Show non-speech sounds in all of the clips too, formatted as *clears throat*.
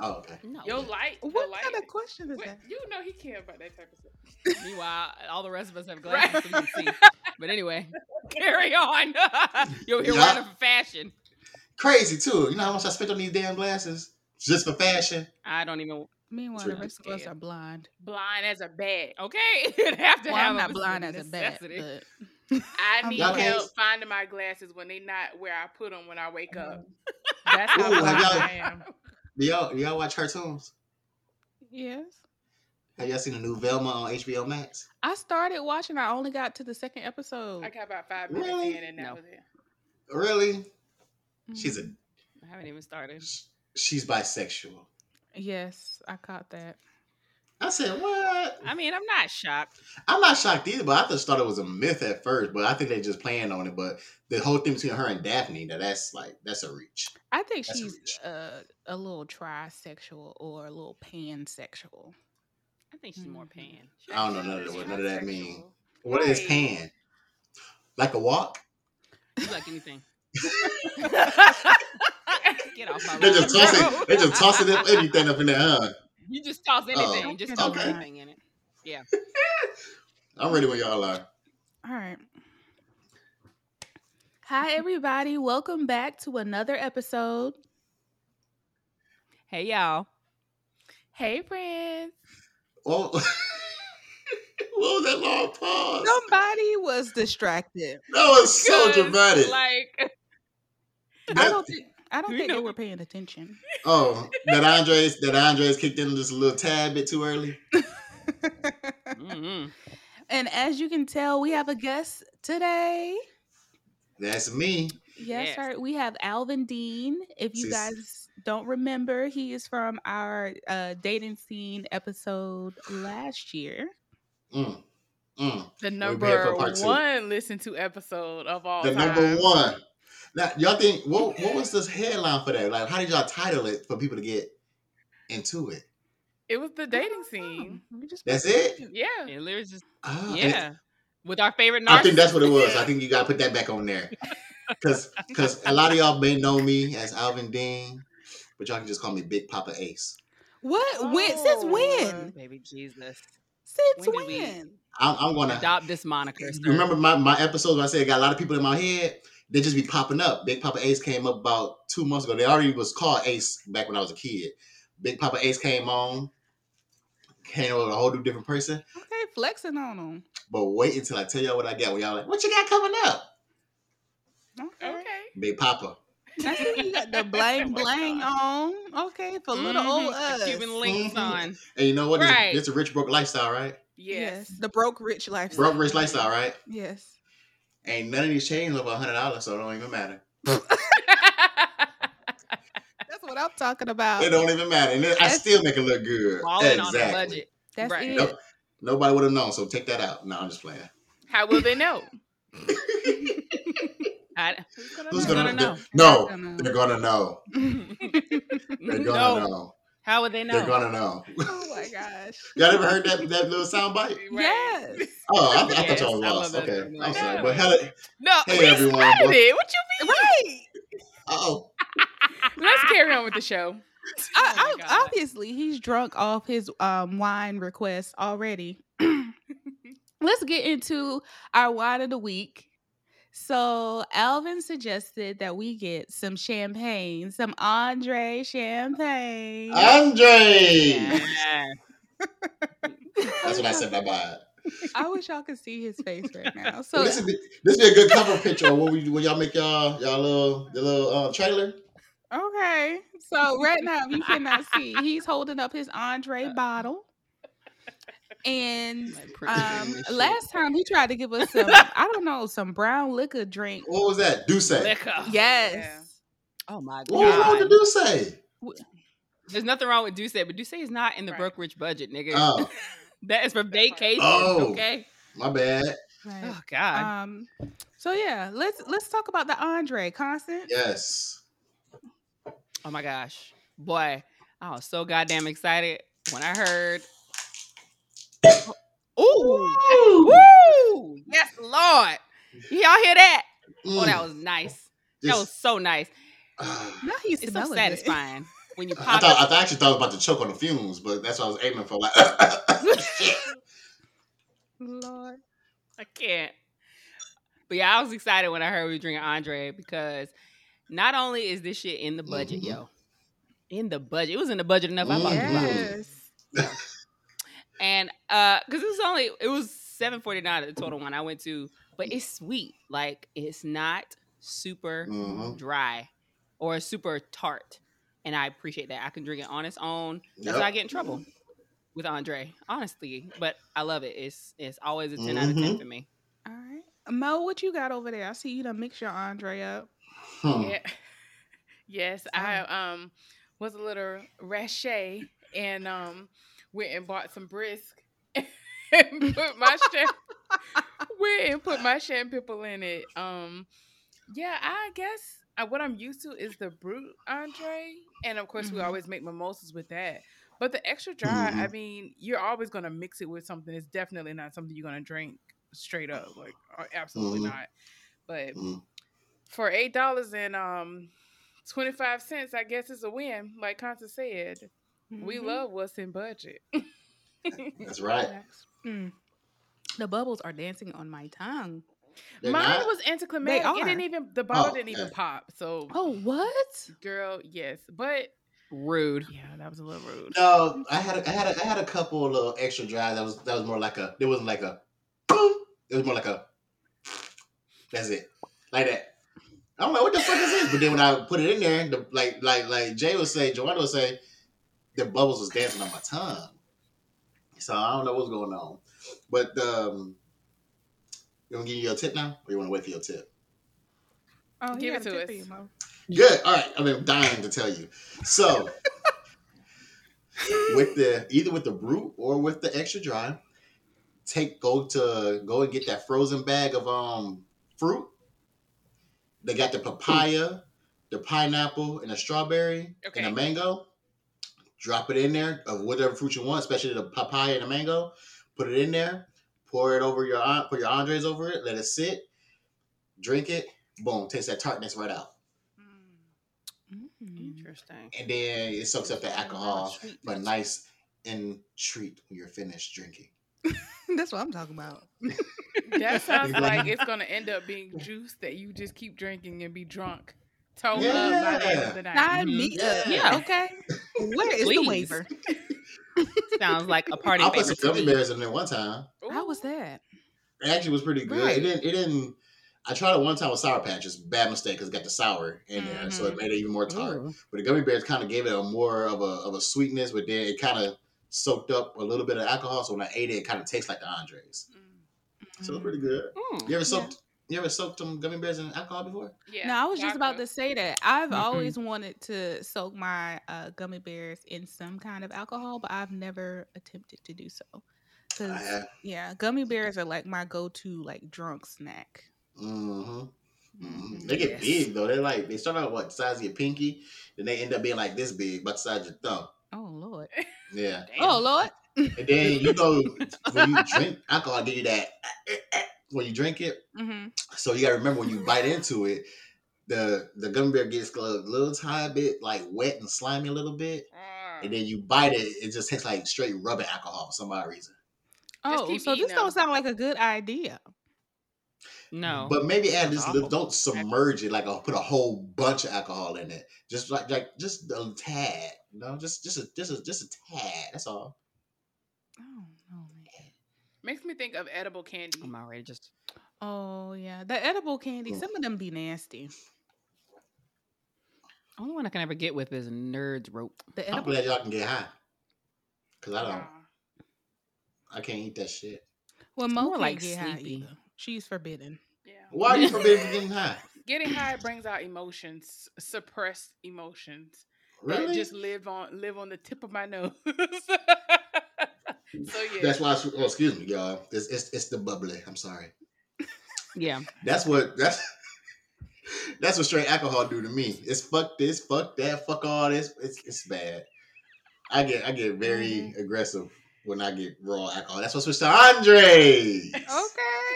No. Oh, okay. No. Your light. What your light, kind of question is What- that? You know he care about that type of stuff. Meanwhile, all the rest of us have *laughs* Right. glasses so we can see. But anyway, *laughs* carry on. *laughs* You're here Yeah. running for fashion. Crazy too. You know how much I spent on these damn glasses just for fashion? I don't even. Meanwhile, True. the rest of us Yeah. are blind. Blind as a bat. Okay, it'd have to Well, have I'm not blind as a bat, but I I'm need blind. help finding my glasses when they're not where I put them when I wake up. That's how Ooh, blind y'all- I am. Do y'all, do y'all watch cartoons? yes. Have y'all seen the new Velma on HBO Max? I started watching. I only got to the second episode. I got about five minutes Really? in and that No. was it. Really? She's a Mhm. I haven't even started. she's bisexual. Yes, I caught that. I said, what? I mean, I'm not shocked. I'm not shocked either, but I just thought it was a myth at first. But I think they just playing on it. But the whole thing between her and Daphne, that that's like that's a reach. I think That's a she's reach. uh, a little trisexual or a little pansexual. I think she's more Mhm. pan. I don't know none of that- what none of that mean. Bisexual. What is Right. pan? Like a walk? You like anything? *laughs* *laughs* Get off my They just lawn, toss bro. it. They just tossing it up, anything up in there, huh? You just toss anything. Oh, just toss Okay. anything in it. Yeah. *laughs* I'm ready when y'all are. All right. Hi, everybody. Welcome back to another episode. Hey y'all. Hey friends. Well, oh, *laughs* what was that long pause? Somebody was distracted. That was so dramatic. Like *laughs* I don't think I don't You think they were paying attention. oh, that Andres, that Andres kicked in just a little tad bit too early. mm And as you can tell, we have a guest today. That's me. Yes, Yes. sir. We have Alvin Dean. If you Sis. guys don't remember, he is from our uh, dating scene episode last year. Mm, mm. The number here for part two. one listen to episode of all The time. number one. Now, y'all think what? What was this headline for that? Like, how did y'all title it for people to get into it? It was the dating scene. We just That's it. Yeah. It literally just ah, and yeah. With our favorite narcissist. I think that's what it was. I think you got to put that back on there. *laughs* Because because a lot of y'all may know me as Alvin Dean, but y'all can just call me Big Papa Ace. What? when? Since Oh. when? baby Jesus. Since when when? I'm, I'm going to Adopt this moniker. sir. remember my, my episodes when I said I got a lot of people in my head. They just be popping up. Big Papa Ace came up about two months ago. They already was called Ace back when I was a kid. Big Papa Ace came on, came with a whole new different person. Okay, flexing on them. But wait until I tell y'all what I got. When y'all like, what you got coming up? Okay. Okay. Big Papa. I you got the *laughs* bling bling on. Okay, for little old us. Cuban links Mhm. on. And you know what? This- Right. This is a rich broke lifestyle, right? Yes. The broke rich lifestyle. Broke rich lifestyle, right? Yes. Ain't none of these chains over a hundred dollars, so it don't even matter. *laughs* That's what I'm talking about. It don't even matter, and then I still make it look good. Balling on the exactly. budget. That's Right. it. Nope. Nobody would have known, so take that out. No, I'm just playing. How will they know? *laughs* *laughs* I, Who's know? gonna, Gonna know. No, Gonna- they're gonna know. They're gonna know. How would they know? They're gonna know. *laughs* oh my *laughs* gosh. Y'all ever heard that that little sound bite? Yes. Oh, I, I thought y'all was lost. Okay, I'm bite. sorry. But Helen, No, Hey, we everyone. started it. What you mean? Right. oh, Let's carry on with the show. *laughs* I, Oh my I- obviously, he's drunk off his um, wine request already. *clears throat* Let's get into our wine of the week. So, Alvin suggested that we get some champagne, some Andre champagne. Andre. Yeah. That's what I said. Bye bye. I wish y'all could see his face right now. So So, this would be this be a good cover picture of what we when y'all make y'all y'all little the little uh, trailer. okay. So, right now, if you cannot see, he's holding up his Andre bottle. And um, last time he tried to give us some, *laughs* I don't know, some brown liquor drink. What was that? D'usse. liquor. Yes. Yeah. Oh my god. What was wrong god. with the do say? There's nothing wrong with D'usse, but D'usse is not in the Right. broke budget, nigga. Oh, *laughs* that is for vacation. Oh. Okay. my bad. Right. Oh God. Um. So yeah, let's let's talk about the Andre Constance. Yes. oh my gosh, boy, I was so goddamn excited when I heard. Ooh, woo! Yes, Lord. Y'all hear that? Oh, that Mm, was nice. That was so nice. ah. Now he's It's so it. satisfying when you I pop. thought it. I actually thought was about to choke on the fumes, but that's what I was aiming for. Like. *laughs* Lord. I can't. But yeah, I was excited when I heard we were drinking Andre because not only is this shit in the budget, Mhm. yo, in the budget. It was in the budget enough. I bought two. Yes. *laughs* and uh, because it was only it was seven forty nine the total one I went to, but it's sweet. Like it's not super Mhm. dry or super tart, and I appreciate that. I can drink it on its own. That's Yep. why I get in trouble with Andre, honestly. But I love it. It's it's always a 10 out of ten for me. All right. Mo, what you got over there? I see you done mix your Andre up. Hmm. Yeah. *laughs* Yes, I um was a little rache and um went and bought some brisk *laughs* and put my sham- *laughs* went and put my sham pipple in it. Um yeah, I guess uh, what I'm used to is the brut Andre, and of course we Mhm. always make mimosas with that. But the extra dry, I Mhm. mean, you're always gonna mix it with something. It's definitely not something you're gonna drink straight up, like absolutely Mhm. not. But Mm. for eight dollars and um twenty five cents, I guess it's a win. Like Constance said, we Mhm. love what's in budget. *laughs* That's right. Mm. The bubbles are dancing on my tongue. They're Mine not? was anticlimactic. It didn't even the bottle Oh, didn't even okay. pop. So, Oh, what? girl, yes, but Rude. yeah, that was a little rude. No, I had a, I had a, I had a couple of little extra dry. That was that was more like a. It wasn't like a. Boom. It was more like a. That's it, like that. I'm like, what the fuck is this? But then when I put it in there, the like like like Jay would say, Jawanda would say, the bubbles was dancing on my tongue. So I don't know what's going on, but um, you want to give you your tip now, or you want to wait for your tip? Oh, he Give it to us. you, Mo. Good. All right. I've been dying to tell you. So, *laughs* with the either with the brut or with the extra dry, take go to go and get that frozen bag of um fruit. They got the papaya, the pineapple, and the strawberry Okay. and the mango. Drop it in there of whatever fruit you want, especially the papaya and the mango. Put it in there. Pour it over your an- put your Andres over it. Let it sit. Drink it. Boom. Taste that tartness right out. Mm. Interesting. and then it soaks up the alcohol but nice and treat when you're finished drinking. *laughs* That's what I'm talking about. *laughs* That sounds Like- like it's gonna end up being juice that you just keep drinking and be drunk. Toe up by the end Yeah. of the night. Sign Mhm. Yeah. up. Yeah. Okay. *laughs* Where is the waiver? Sounds like a *laughs* party I put some favorite to gummy me. bears in there one time. How was that? It actually was pretty good. Right. It didn't. It didn't. I tried it one time with sour patches. Bad mistake because it got the sour in there, so it Mhm. made it even more tart. Ooh. But the gummy bears kind of gave it a more of a of a sweetness, but then it kind of soaked up a little bit of alcohol. So when I ate it, it kind of tastes like the Andres. Mm. So it's pretty good. Mm. You ever soaked? You ever soaked some gummy bears in alcohol before? Yeah. No, I was just about to say that. I've always wanted to soak my uh, gummy bears in some kind of alcohol, but I've never attempted to do so. Cause I have. yeah, gummy bears are like my go-to like drunk snack. Mm-hmm. Mhm. They get Yes. big though. They're like they start out what size of your pinky, then they end up being like this big, about the size of your thumb. Oh lord. Yeah. *laughs* Damn. Oh lord. And then you know *laughs* when you drink alcohol, give you that when you drink it. hmm So you gotta remember when you bite into it, the the gummy bear gets a little tiny bit like wet and slimy a little bit, Ah. and then you bite it, it just tastes like straight rubbing alcohol for some odd reason. Oh, so this eating don't sound like a good idea. No. But maybe add this. Awful. Don't submerge it like a, put a whole bunch of alcohol in it. Just like like just a tad. You know, just just a just a just a tad. That's all. Oh no, man. Makes me think of edible candy. I'm already just. Oh yeah, the edible candy. Some of them be nasty. Only one I can ever get with is Nerds Rope. The I'm glad y'all can get high. Cause I don't. I can't eat that shit. Well, Mo more can't like get high sleepy. either. She's forbidden. Yeah. Why are you forbidden from getting high? *laughs* Getting high brings out emotions, suppressed emotions. That Really? just live on live on the tip of my nose. *laughs* so yeah. That's why. I, oh, excuse me, y'all. It's, it's it's the bubbly. I'm sorry. Yeah. That's what that's that's what straight alcohol do to me. It's fuck this, fuck that, fuck all this. It's it's bad. I get I get very Mm-hmm. aggressive when I get raw alcohol. That's what switched to Andre. Okay.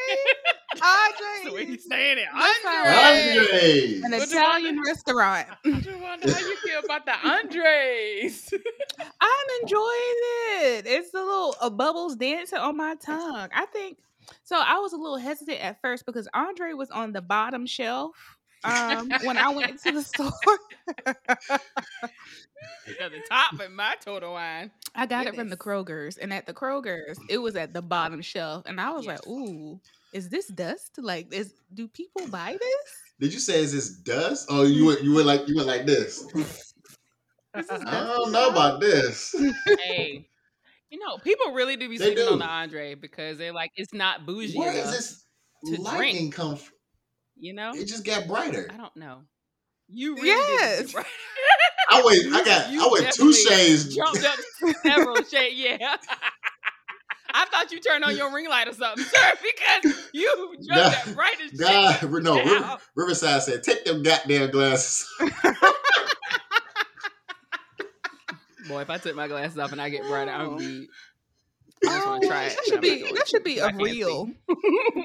That's the way Andre. he's saying it. Andre. Andre. An What do Italian restaurant. I *laughs* just wonder how you feel about the Andres. *laughs* I'm enjoying it. It's a little a bubbles dancing on my tongue. I think so. I was a little hesitant at first because Andre was on the bottom shelf um, when I went to the *laughs* store. at the top of my total wine. I got it from the Kroger's, and at the Kroger's, it was at the bottom shelf, and I was Yes. like, "Ooh, is this dust? Like, is do people buy *laughs* this? Did you say is this dust? Oh, you went you went like you went like this. *laughs* Is this I don't know about this. hey. You know, people really do be They sleeping do. on the Andre because they're like, it's not bougie Where enough. is this to lightning drink. come from? You know? It just got brighter. I don't know. You really Yes. I went I *laughs* got You I went two shades. Jumped up several shades. Yeah. I thought you turned on your ring light or something, sir, *laughs* because you jumped Nah, that bright as shit. God, *laughs* no, River, Riverside said, take them goddamn glasses. *laughs* Boy, if I took my glasses off and I get brighter, I'm gonna be. I just Oh, want to try it. that but should be not going that should to, be 'cause I a reel.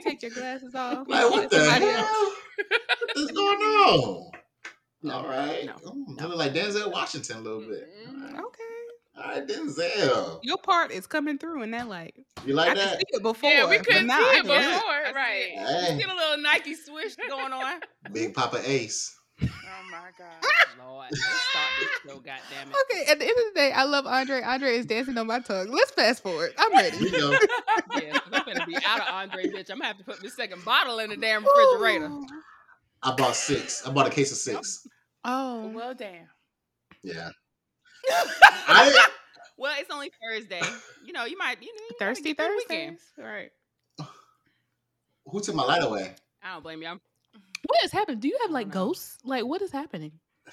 Take your glasses off. like, what the hell? What is going on? No, All right. no, Mm, no. look like Denzel Washington a little bit. Mm-mm. Okay, All right, Denzel. your part is coming through in that light. You I like can that? see it before. Yeah, we couldn't see it before, can. I see right? it. Hey. You get a little Nike swish going on. *laughs* Big Papa Ace. Oh my god. *laughs* Lord, let's stop this show, goddammit. Okay, at the end of the day, I love Andre. Andre is dancing on my tongue. Let's fast forward. I'm *laughs* ready. You know, Yeah, 'cause I'm gonna be out of Andre, bitch. I'm gonna have to put this second bottle in the damn refrigerator. Ooh. I bought six. I bought a case of six. Oh, Well, damn. Yeah. I *laughs* Well, it's only Thursday. You know, you might, you know, you thirsty get through the weekend. Thursdays. Right. *sighs* who took my light away? I don't blame you. I'm What is happening? Do you have like ghosts? Like, what is happening? *sighs*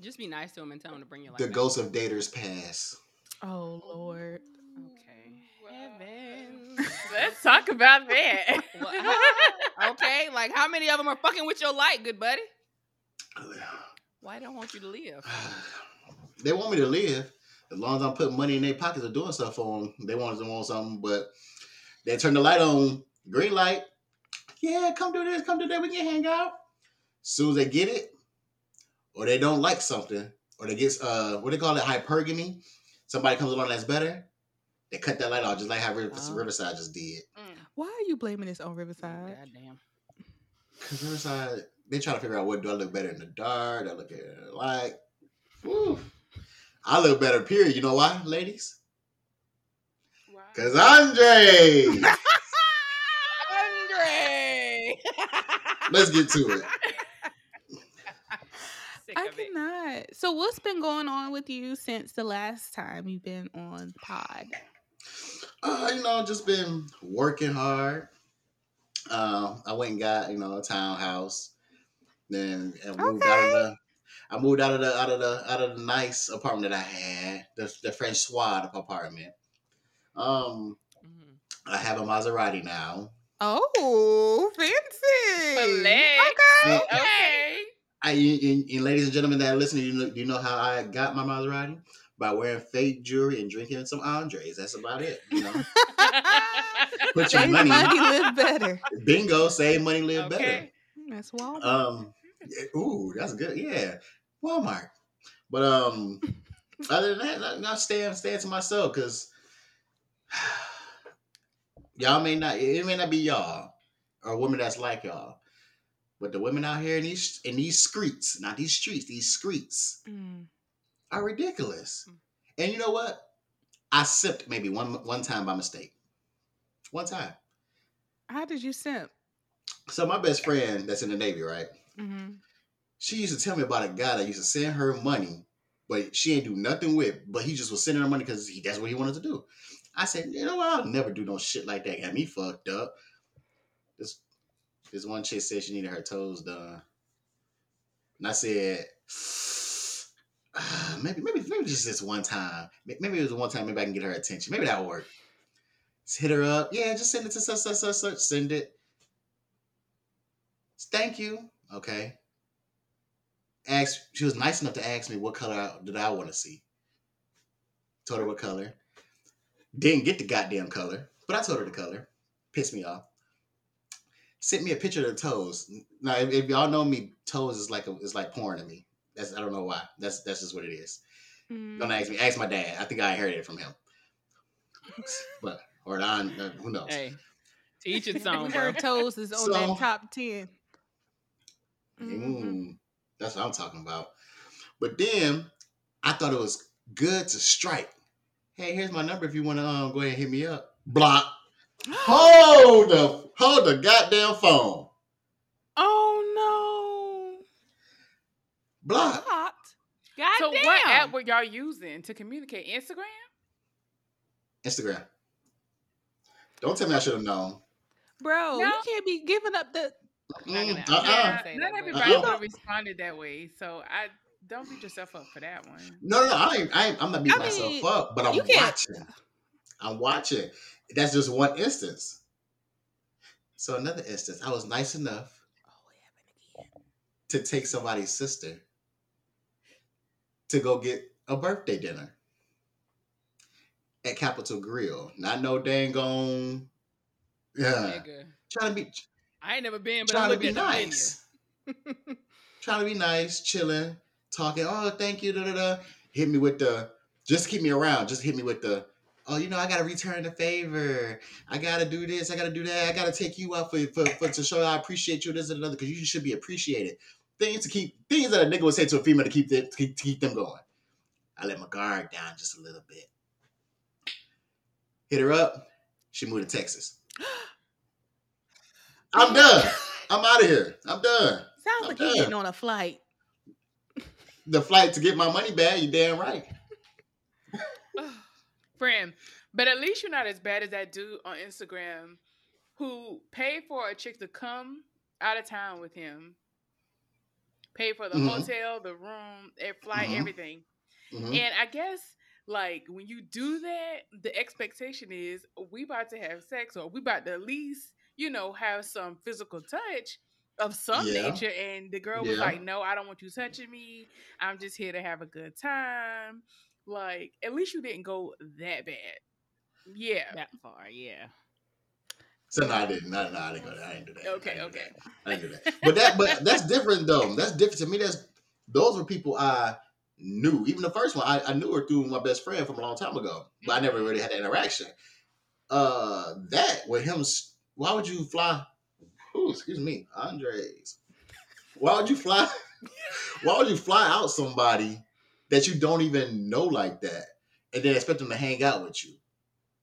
just be nice to him and tell him to bring your light. The back. ghost of daters pass. Oh Lord. Okay. Well, Heaven. *laughs* Let's talk about that. Well, uh-huh. okay, like how many of them are fucking with your light, good buddy? Why don't want you to live? *sighs* they want me to live as long as I'm putting money in their pockets or doing stuff for them. They want to want something, but they turn the light on, green light. Yeah, come do this, come do that. We can hang out. soon as they get it, or they don't like something, or they get uh, what they call it, hypergamy. Somebody comes along that's better. They cut that light off, just like how River- Oh. Riverside just did. Mm. Why are you blaming this on Riverside? Goddamn. Cause Riverside, they trying to figure out what do I look better in the dark? Do I look better in the light? I look better, period. You know why, ladies? Wow. Cause Andre. Andre. Let's get to it. *laughs* I of it. cannot. So, what's been going on with you since the last time you've been on Pod? Uh, you know, just been working hard. Um, I went and got you know a townhouse. Then I moved out of the. I moved out of the out of the out of the nice apartment that I had, the the French Swat apartment. Um, Mhm. I have a Maserati now. Oh, fancy. Filet. Yeah. Okay. I, and, and ladies and gentlemen that are listening, you know, do you know how I got my Maserati? By wearing fake jewelry and drinking some Andres. That's about it. You know, *laughs* put your Save money. money, live better. Bingo, save money, live better. That's Walmart. Um, yeah, ooh, that's good. Yeah, Walmart. But um, *laughs* other than that, not, not staying staying to myself because *sighs* y'all may not. It may not be y'all or women that's like y'all, but the women out here in these in these streets, not these streets, these streets Mm. are ridiculous. And you know what? I sipped maybe one one time by mistake. One time. How did you simp? So my best friend that's in the Navy, right? Mm-hmm. she used to tell me about a guy that used to send her money, but she ain't do nothing with. But he just was sending her money because that's what he wanted to do. I said, you know what? I'll never do no shit like that. Got me fucked up. This this one chick said she needed her toes done, and I said, uh, maybe maybe maybe just this one time. Maybe it was one time. Maybe I can get her attention. Maybe that'll work. Just hit her up. Yeah, just send it to such such such such. Send it. Thank you. Okay. Ask. She was nice enough to ask me what color I, did I want to see. Told her what color. Didn't get the goddamn color, but I told her the color. Pissed me off. Sent me a picture of the toes. Now, if, if y'all know me, toes is like a, is like porn to me. That's I don't know why. That's that's just what it is. Mm. Don't ask me. Ask my dad. I think I inherited it from him. But or I, uh, who knows? Hey, to each its *laughs* own, bro. heard toes is on So- that top 10. Mhm. Mm, that's what I'm talking about. But then I thought it was good to strike. Hey, here's my number if you want to um, go ahead and hit me up. Block. *gasps* Hold the hold the goddamn phone. Oh no. Block. Blocked. God so damn. what app were y'all using to communicate? Instagram? Instagram. Don't tell me I should have known. Bro, No. you can't be giving up the. Not gonna- Mm, I'm uh-uh. not Yeah, say not that, everybody Uh-uh. would have responded that way. So I don't beat yourself up for that one. No, no, no. I ain't, I ain't, I'm not beating I myself mean, up, but I'm watching. I'm watching. That's just one instance. So another instance, I was nice enough to take somebody's sister to go get a birthday dinner at Capital Grille. Not no dang on. Yeah. Nigga. Trying to be I ain't never been, but trying to be nice. *laughs* trying to be nice, chilling, talking. Oh, thank you. Da, da, da. Hit me with the. Just keep me around. Just hit me with the. Oh, you know, I gotta return the favor. I gotta do this. I gotta do that. I gotta take you out for, for, for to show I appreciate you. This and another because you should be appreciated. Things to keep things that a nigga would say to a female to keep them to keep, to keep them going. I let my guard down just a little bit. Hit her up. She moved to Texas. *gasps* *gasps* *gasps* I'm done. I'm out of here. I'm done. Sounds like you're getting on a flight. the flight to get my money back. You damn right. *sighs* Friend, but at least you're not as bad as that dude on Instagram who paid for a chick to come out of town with him, paid for the Mhm. hotel, the room, air flight, Mhm. everything. Mhm. And I guess like when you do that, the expectation is we about to have sex or we about to at least, you know, have some physical touch of some Yeah. nature. And the girl was Yeah. like, No, I don't want you touching me. I'm just here to have a good time. Like, at least you didn't go that bad. Yeah. That far, yeah. So no, I didn't. No, no, I didn't go there. I didn't do that. I Okay, didn't do okay. that. I didn't do that. But that, but that's different though. That's different to me. That's those were people I knew. Even the first one, I, I knew her through my best friend from a long time ago, but I never really had that interaction. Uh, that with him. S- Why would you fly? Ooh, excuse me, Andres. Why would you fly? *laughs* why would you fly out somebody that you don't even know like that, and then expect them to hang out with you?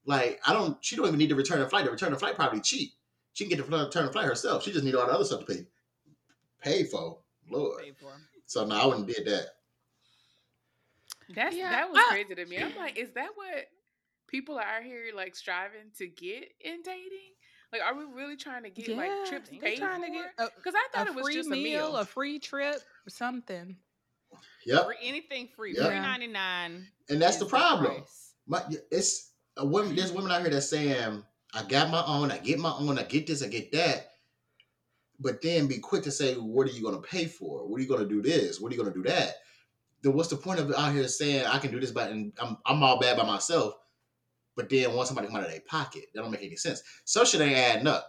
Like, I don't. She don't even need to return a flight. The return a flight probably cheap. She can get the return a flight herself. She just need all the other stuff to pay. Pay for, Lord. Paid for 'em. So no, I wouldn't did that. That's Yeah, that was I- crazy to me. I'm like, is that what people are out here like striving to get in dating? Like, are we really trying to get like trips They're paid trying for? to get Because I thought a it was free just meal, a meal. a free trip, or something. Yep. Free, anything free. Yeah. Three ninety nine. And that's the problem. My, it's a women. There's women out here that's saying, "I got my own. I get my own. I get this. I get that." But then be quick to say, "What are you going to pay for? What are you going to do this? What are you going to do that?" Then what's the point of out here saying, "I can do this," but and I'm I'm all bad by myself. But then want somebody come out of their pocket. That don't make any sense. So shit ain't adding up.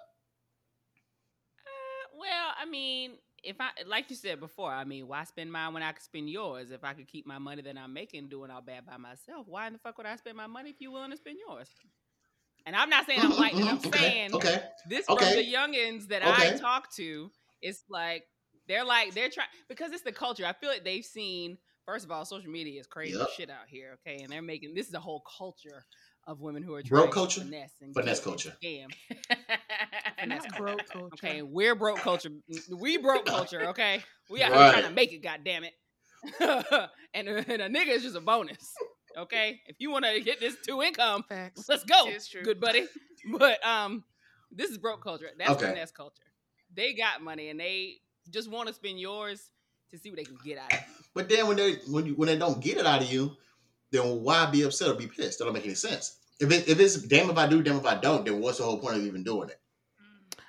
Uh, well, I mean, if I like you said before, I mean, why spend mine when I could spend yours? If I could keep my money that I'm making doing all bad by myself, why in the fuck would I spend my money if you're willing to spend yours? And I'm not saying I'm like mhm, I'm okay, saying okay. this okay. from the youngins that I talk to. It's like they're like they're trying because it's the culture. I feel like they've seen. First of all, social media is crazy Yep. shit out here. Okay, and they're making this is a whole culture of women who are Broke trying culture? to finesse and Finesse culture. scam. *laughs* Finesse *laughs* that's Not broke culture. Okay, we're broke culture. *laughs* We broke culture. Okay, we out here Right. trying to make it. God damn it! and, and a nigga is just a bonus. Okay, if you want to get this two income, Facts. let's go, It's true. good buddy. But um, this is broke culture. That's Okay. finesse culture. They got money and they just want to spend yours to see what they can get out of you. But then when they when you when they don't get it out of you, then why be upset or be pissed? That don't make any sense. If it, if it's damn if I do, damn if I don't, then what's the whole point of even doing it?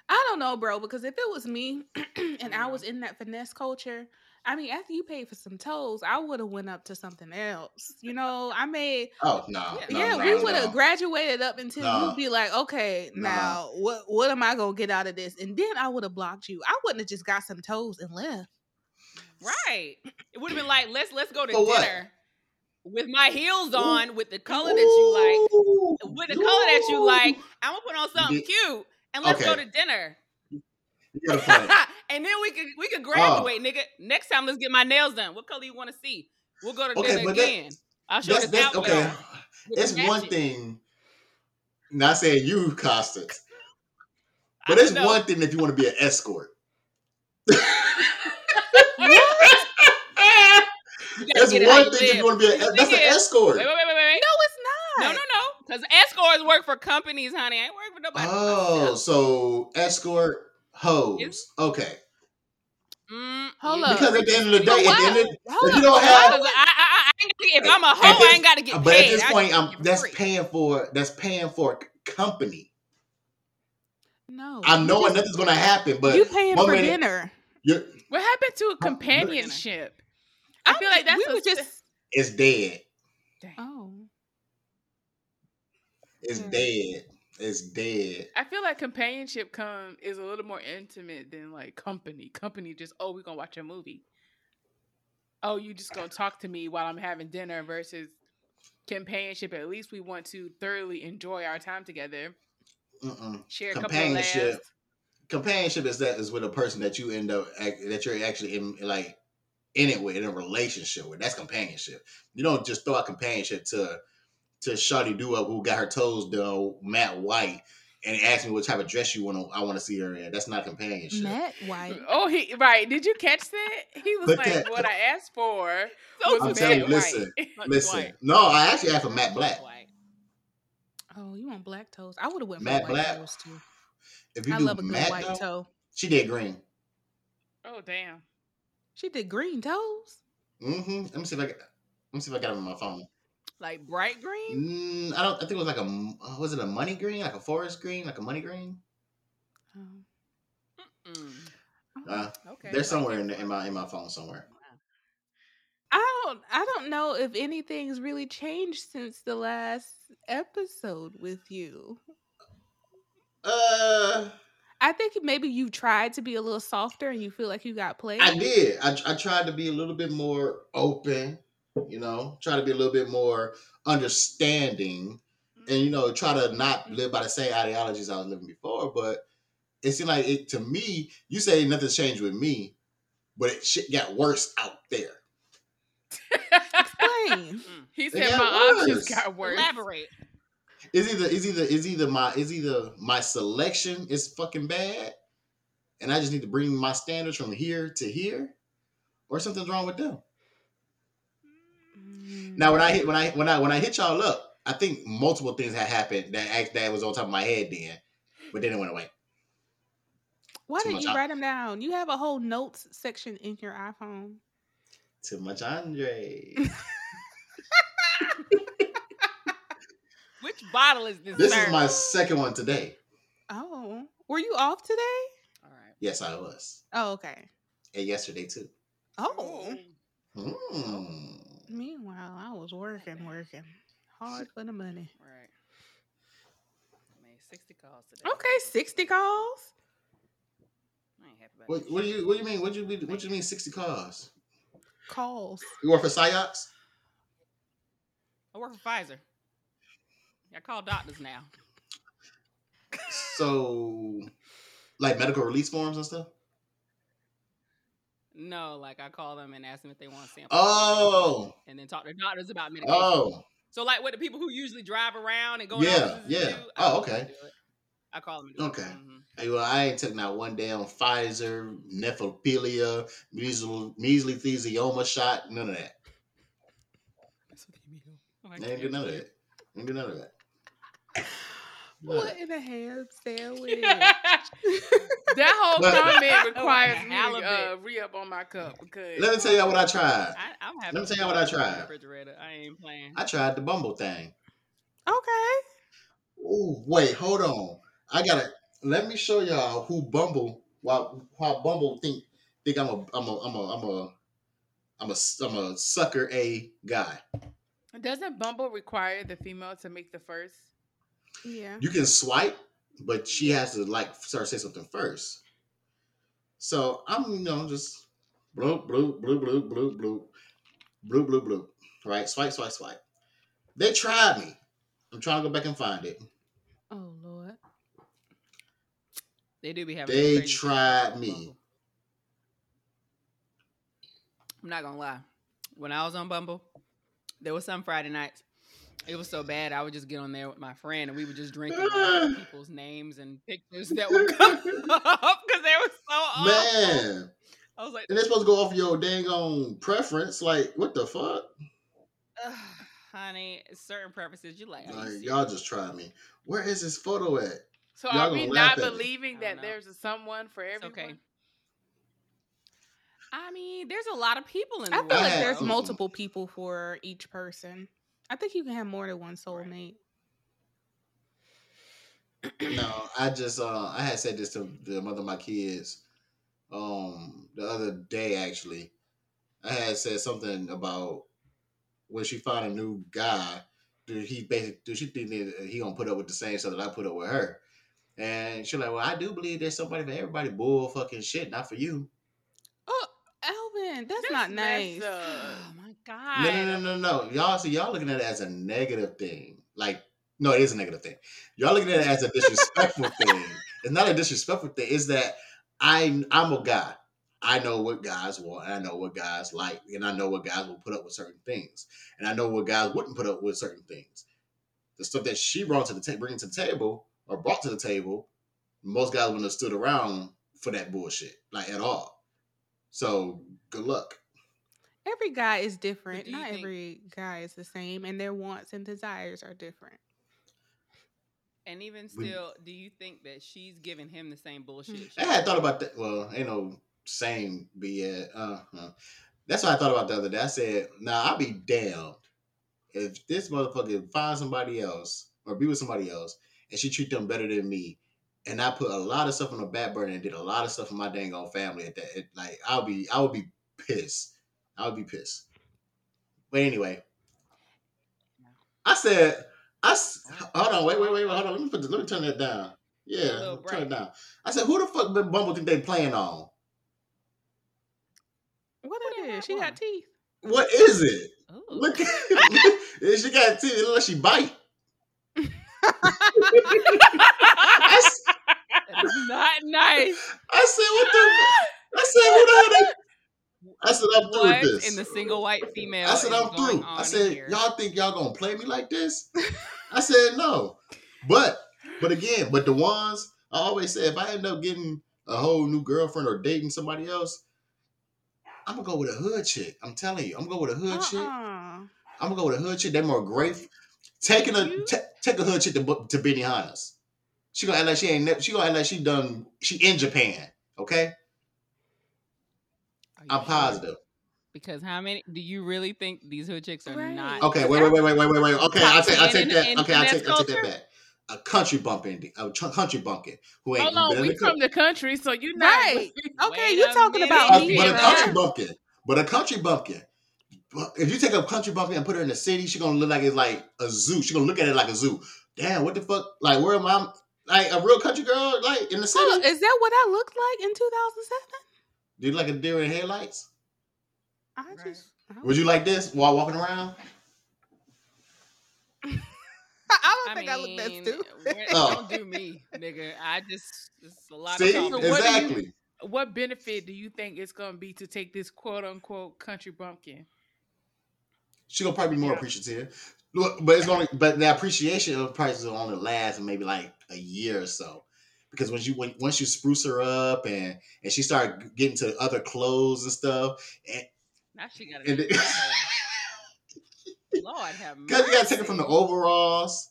I don't know, bro, because if it was me *clears throat* and I was in that finesse culture, I mean, after you paid for some toes, I would have went up to something else. You know, I made Oh no, Yeah. no, yeah, no, we would have no. graduated up until No. you'd be like, okay, No. now what what am I gonna get out of this? And then I would have blocked you. I wouldn't have just got some toes and left. Right. It would have been like, let's let's go to For what? With my heels on, with the color that you like, with the color that you like. I'm gonna put on something cute, and let's go to dinner. You got a point. *laughs* and then we could we Oh. could graduate, nigga. Next time, let's get my nails done. What color you want to see? We'll go to Okay, dinner but that- again. I'll show That's, this that's okay. on It's one thing. Not saying you, Constance, I but it's know. one thing if you want to be an escort. *laughs* You gotta That's get it how one thing if you live. want to be The an. That's an escort. Wait, wait, wait, wait, wait. No, it's No, not. no, no. No. Because escorts work for companies, honey. I ain't working for nobody. but Oh, myself. so escort hoes. Okay. Mm, Hold you- up. Because at the end of the day, at the end of, if you don't have, I, I, I ain't gotta get, if I'm a At hoe, this- I ain't got to get but paid. at this point, I'm that's free. paying for that's paying for a company. No, I'm knowing nothing's gonna happen, but you paying for minute- dinner. What happened to a companionship? I feel like that's we were just. it's dead. Oh, It's Yeah. dead. It's dead. I feel like companionship come is a little more intimate than like company. Company just oh we're gonna watch a movie. Oh you just gonna talk to me while I'm having dinner versus companionship. At least we want to thoroughly enjoy our time together. Mm-mm. Share a couple of Companionship. laughs. Companionship is that is with a person that you end up that you're actually in like in it with in a relationship with. That's companionship. You don't just throw out companionship to to Shawty Do Up who got her toes done Matt white and ask me what type of dress you want to I want to see her in. That's not companionship. Matt White. Oh he right. Did you catch that? He was But like that- what I asked for So was I'm Matt telling you, listen, Not Listen, no, I actually asked for Matt Black. Dwight. Oh, you want black toes? I would have went for Black? toes too. If you I do love a good white though, toe. she did green. Oh damn. She did green toes. Mm-hmm. Let me see if I got. Let me see if I got it on my phone. Like bright green? Mm, I don't. I think it was like a. Was it a money green? Like a forest green? Like a money green? Mm. Uh, Okay. they're somewhere in, in my in my phone somewhere. I don't I don't know if anything's really changed since the last episode with you. Uh, I think maybe you tried to be a little softer and you feel like you got played. I did. I I tried to be a little bit more open. You know, try to be a little bit more understanding, and you know, try to not mm-hmm. live by the same ideologies I was living before. But it seemed like it to me. You say nothing's changed with me, but it shit got worse out there. *laughs* Explain. Mm. he said got my options worse. got worse. Elaborate. Is either is either is either my is either my selection is fucking bad, and I just need to bring my standards from here to here, or something's wrong with them. Now when I hit when I when I when I hit y'all up, I think multiple things had happened that act that was on top of my head then, but then it went away. Why didn't you write them down? You have a whole notes section in your iPhone. Too much Andre. *laughs* Which bottle is this? this sir? is my second one today. Oh, were you off today? All right. Yes, I was, Oh, okay. and yesterday too. Oh. Mm. Meanwhile, I was working, working hard for the money. Right. I made 60 calls today. Okay, sixty calls. I ain't happy about What, what do you what do you mean? What do you mean? What do you mean? Sixty calls. Calls. You work for Psyops? I work for Pfizer. I call doctors now. So, like medical release forms and stuff. No, like I call them and ask them if they want to sample. Oh, And then talk to doctors about medication. oh, So like what the people who usually drive around and go Yeah, yeah. do, Oh, I call them okay. and do it. I call them. Okay. Mhm. Hey, well, I ain't took not one day on Pfizer, nephrophilia, measles, measly thesioma shot, none of that. That's what they mean. Oh, I ain't do none of that. Ain't do none of that. What in a ham sandwich? *laughs* that whole But- comment requires me to uh, re up on my cup because Let me tell y'all what I tried. I, I'm happy. Let me tell y'all what I tried. Refrigerator. I ain't playing. I tried the Bumble thing. okay. Ooh, wait, hold on. I gotta let me show y'all who Bumble why why Bumble think think I'm a I'm a I'm a I'm a I'm a I'm a sucker a guy. doesn't Bumble require the female to make the first? Yeah. You can swipe, but she has to like start say something first. So I'm you know just bloop bloop bloop bloop bloop bloop bloop bloop bloop. Right, swipe swipe swipe. They tried me. I'm trying to go back and find it. Oh Lord. They do be having. They tried me. Bumble. I'm not gonna lie. When I was on Bumble, there was some Friday nights. It was so bad. I would just get on there with my friend, and we would just drink and *laughs* people's names and pictures that would come *laughs* up because they were so awful. Man. I was like, And they're supposed to go off your dang on preference. Like, what the fuck? "Ugh, *sighs* honey, certain preferences you like. you Like, serious?" y'all just try me. Where is this photo at? So Y'all are we gonna laugh not at me. believing that know. there's a someone for It's everyone? okay. I mean, there's a lot of people in the I world. feel like there's multiple people for each person. I think you can have more than one soulmate. No, *clears throat* I just uh I had said this to the mother of my kids um the other day actually. I had said something about when she found a new guy, do he basically do she think that he gonna put up with the same stuff that I put up with her? And she's like, Well, I do believe there's somebody for everybody. Bull fucking shit, not for you. Oh, Alvin, that's, That's not nice. up. Oh *sighs* my god. No, no, no, no, no. Y'all see, y'all looking at it as a negative thing. Like, no, it is a negative thing. Y'all looking at it as a disrespectful *laughs* thing. It's not a disrespectful thing. It's that I, I'm a guy. I know what guys want, and I know what guys like, and I know what guys will put up with certain things, and I know what guys wouldn't put up with certain things. The stuff that she brought to the table, bringing to the table, or brought to the table, most guys wouldn't have stood around for that bullshit, like at all. So, good luck. Every guy is different. Not think- every guy is the same, and their wants and desires are different. And even We- still, do you think that she's giving him the same bullshit? Mm. I had thought about that. Well, ain't no same be it. Uh, uh. That's what I thought about the other day. I said, "Nah, I'll be damned if this motherfucker find somebody else or be with somebody else, and she treat them better than me, and I put a lot of stuff on the back burner and did a lot of stuff for my dang old family. At that, it, like, I'll be, I would be pissed. I would be pissed. But anyway, I said, I s- hold on, wait, wait, wait, wait, hold on. Let me put, the, let me turn that down. Yeah, turn it down. I said, who the fuck been Bumble think they playing on? What Who it they is? She got teeth. What is it? Ooh. Look, at *laughs* she got teeth. It look like she bite. *laughs* I, s- That is not nice. I said, what the? I said, who the hell? I said, I'm through with this. in the single white female? I said, I'm through. I said, here? y'all think y'all gonna play me like this? *laughs* I said, no. But, but again, but the ones I always say, if I end up getting a whole new girlfriend or dating somebody else, I'm gonna go with a hood chick. I'm telling you, I'm gonna go with a hood chick. Uh-uh. I'm gonna go with a hood chick. They're more grateful. Taking a You- take a hood chick to to Benihana's. She gonna act like she ain't. never. She gonna act like she done. She in Japan. Okay, I'm sure? positive. Because how many do you really think these hood chicks are Right. not? Okay, wait, wait, wait, wait, wait, wait, wait. Okay, I Top take, I 10 take that. okay, I finesse take, I take that back. A country bumpkin, a country bumpkin who ain't Hold on, been in we the club. from the country, so you not Right. *laughs* Okay, Wait you're talking minute. about me. but a country bumpkin, but a country bumpkin. If you take a country bumpkin and put her in the city, she gonna look like it's like a zoo. She gonna look at it like a zoo. Damn, what the fuck? Like, where am I? Like a real country girl, like in the city. Hold on, Is that what I looked like in 2007? Do you like a deer in headlights? I just. I Would you like this while walking around? *laughs* I don't think I look that mean, stupid. *laughs* *laughs* Oh. Don't do me, nigga. I just it's a lot See, of talking. what you- exactly. What benefit do you think it's gonna be to take this quote unquote country bumpkin? She gonna probably be more Yeah. appreciative. Look, But it's only, but the appreciation of prices will only last maybe like a year or so, because when you when once you spruce her up and and she start getting to other clothes and stuff, and Now she got it- *laughs* Lord have mercy. Because you gotta take it from the overalls.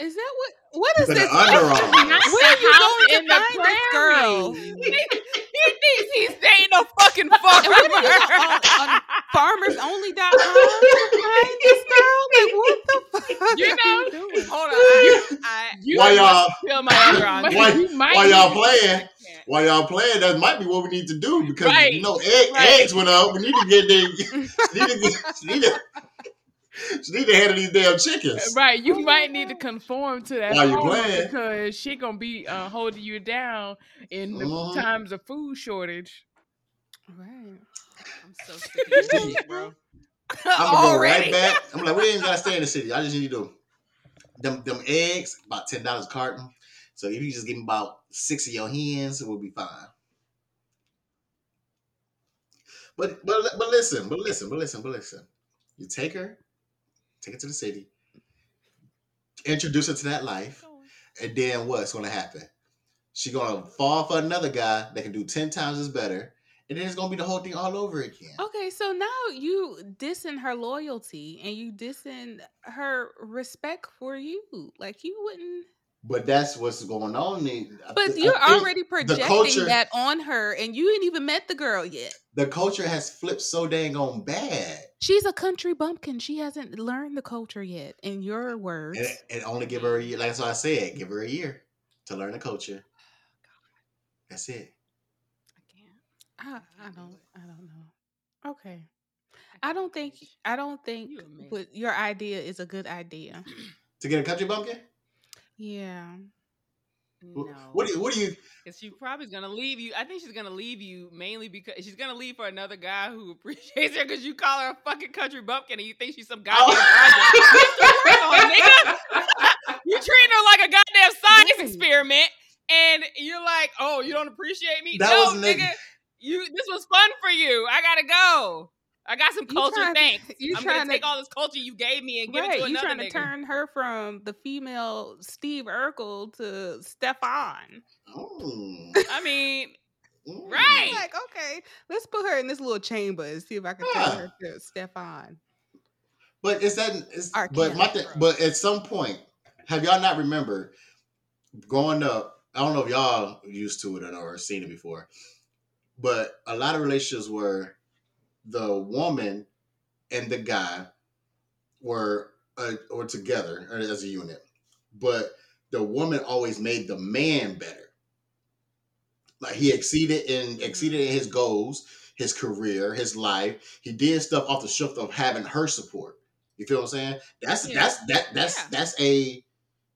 Is that what? What is this? underarm. Where are you going in the find this girl? *laughs* he thinks he's dating a fucking And *laughs* what are you on, on farmersonly.com to find this girl? Like what the fuck? You are know- doing? Hold on. I, I, You While y'all feel my underarm. Why- you might while y'all playing, while y'all playing, that might be what we need to do because Right. you know egg, Right. eggs went up. We need to get there. *laughs* need to get. Need to, she need to handle these damn chickens. Right, you might need to conform to that While you playing. because she gonna be uh, holding you down in the Mhm. times of food shortage. Right. I'm so *laughs* sick of this *laughs* bro. I'm gonna go *laughs* right back. I'm like, we ain't gotta stay in the city. I just need to them them eggs about ten dollars a carton. So if you just give me about six of your hens, it will be fine. But but but listen, but listen, but listen, but listen. You take her, take it to the city, introduce her to that life, and then what's gonna happen? She gonna fall for another guy that can do ten times as better, and then it's gonna be the whole thing all over again. Okay, so now you dissing her loyalty and you dissing her respect for you. Like you wouldn't But that's what's going on. then. Uh, but I you're uh, think already projecting culture- that on her and you ain't even met the girl yet. The culture has flipped so dang on bad, She's a country bumpkin. She hasn't learned the culture yet, in your words. and, and only give her a year. Like that's what I said. Give her a year to learn the culture. That's it. I, can't. I don't I don't know. Okay. I don't think I don't think You and your idea is a good idea. To get a country bumpkin. Yeah. No. What do you? What do you? Because she's probably gonna leave you. I think she's gonna leave you mainly because she's gonna leave for another guy who *laughs* appreciates her because you call her a fucking country bumpkin and you think she's some goddamn oh. project. *laughs* nigga. *laughs* you treating her like a goddamn science Right. experiment, and you're like, "Oh, you don't appreciate me? That no, was nigga- nigga. You this was fun for you. I gotta go. I got some culture. trying- thanks. *laughs* you I'm trying gonna to- take all this culture you gave me and give right. it to another. you another trying nigga. to turn her from the female Steve Urkel to Stefan. Mm, I mean, mm. Right. Like, okay, let's put her in this little chamber and see if I can Yeah. turn her to Stefan. But it's that. It's, but my Kelly, thing. But at some point, have y'all not remember growing up? I don't know if y'all used to it or seen it before, but a lot of relationships where the woman and the guy were uh, or together or as a unit, but the woman always made the man better. Like he exceeded in mm-hmm. exceeded in his goals, his career, his life. He did stuff off the strength of having her support. You feel what I'm saying? That's Yeah. that's that that's Yeah. that's a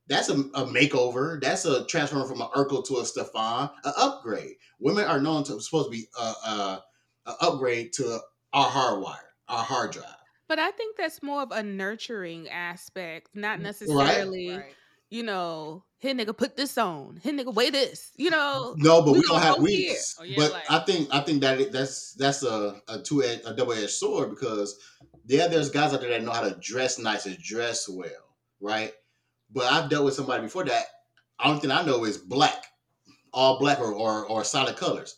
that's a, a makeover. That's a transfer from an Urkel to a Stefan, an upgrade. Women are known to supposed to be a, a, a upgrade to our hard wire, our hard drive. But I think that's more of a nurturing aspect, not mm, necessarily, right. you know, hey nigga, put this on. Hey nigga, weigh this. You know, No, but we we, don't have go we. Oh, yeah, but like- I think I think that it, that's that's a a two edged a double edged sword because yeah, there's guys out there that know how to dress nice and dress well, right? But I've dealt with somebody before that. Only thing I know is black, all black or or, or solid colors.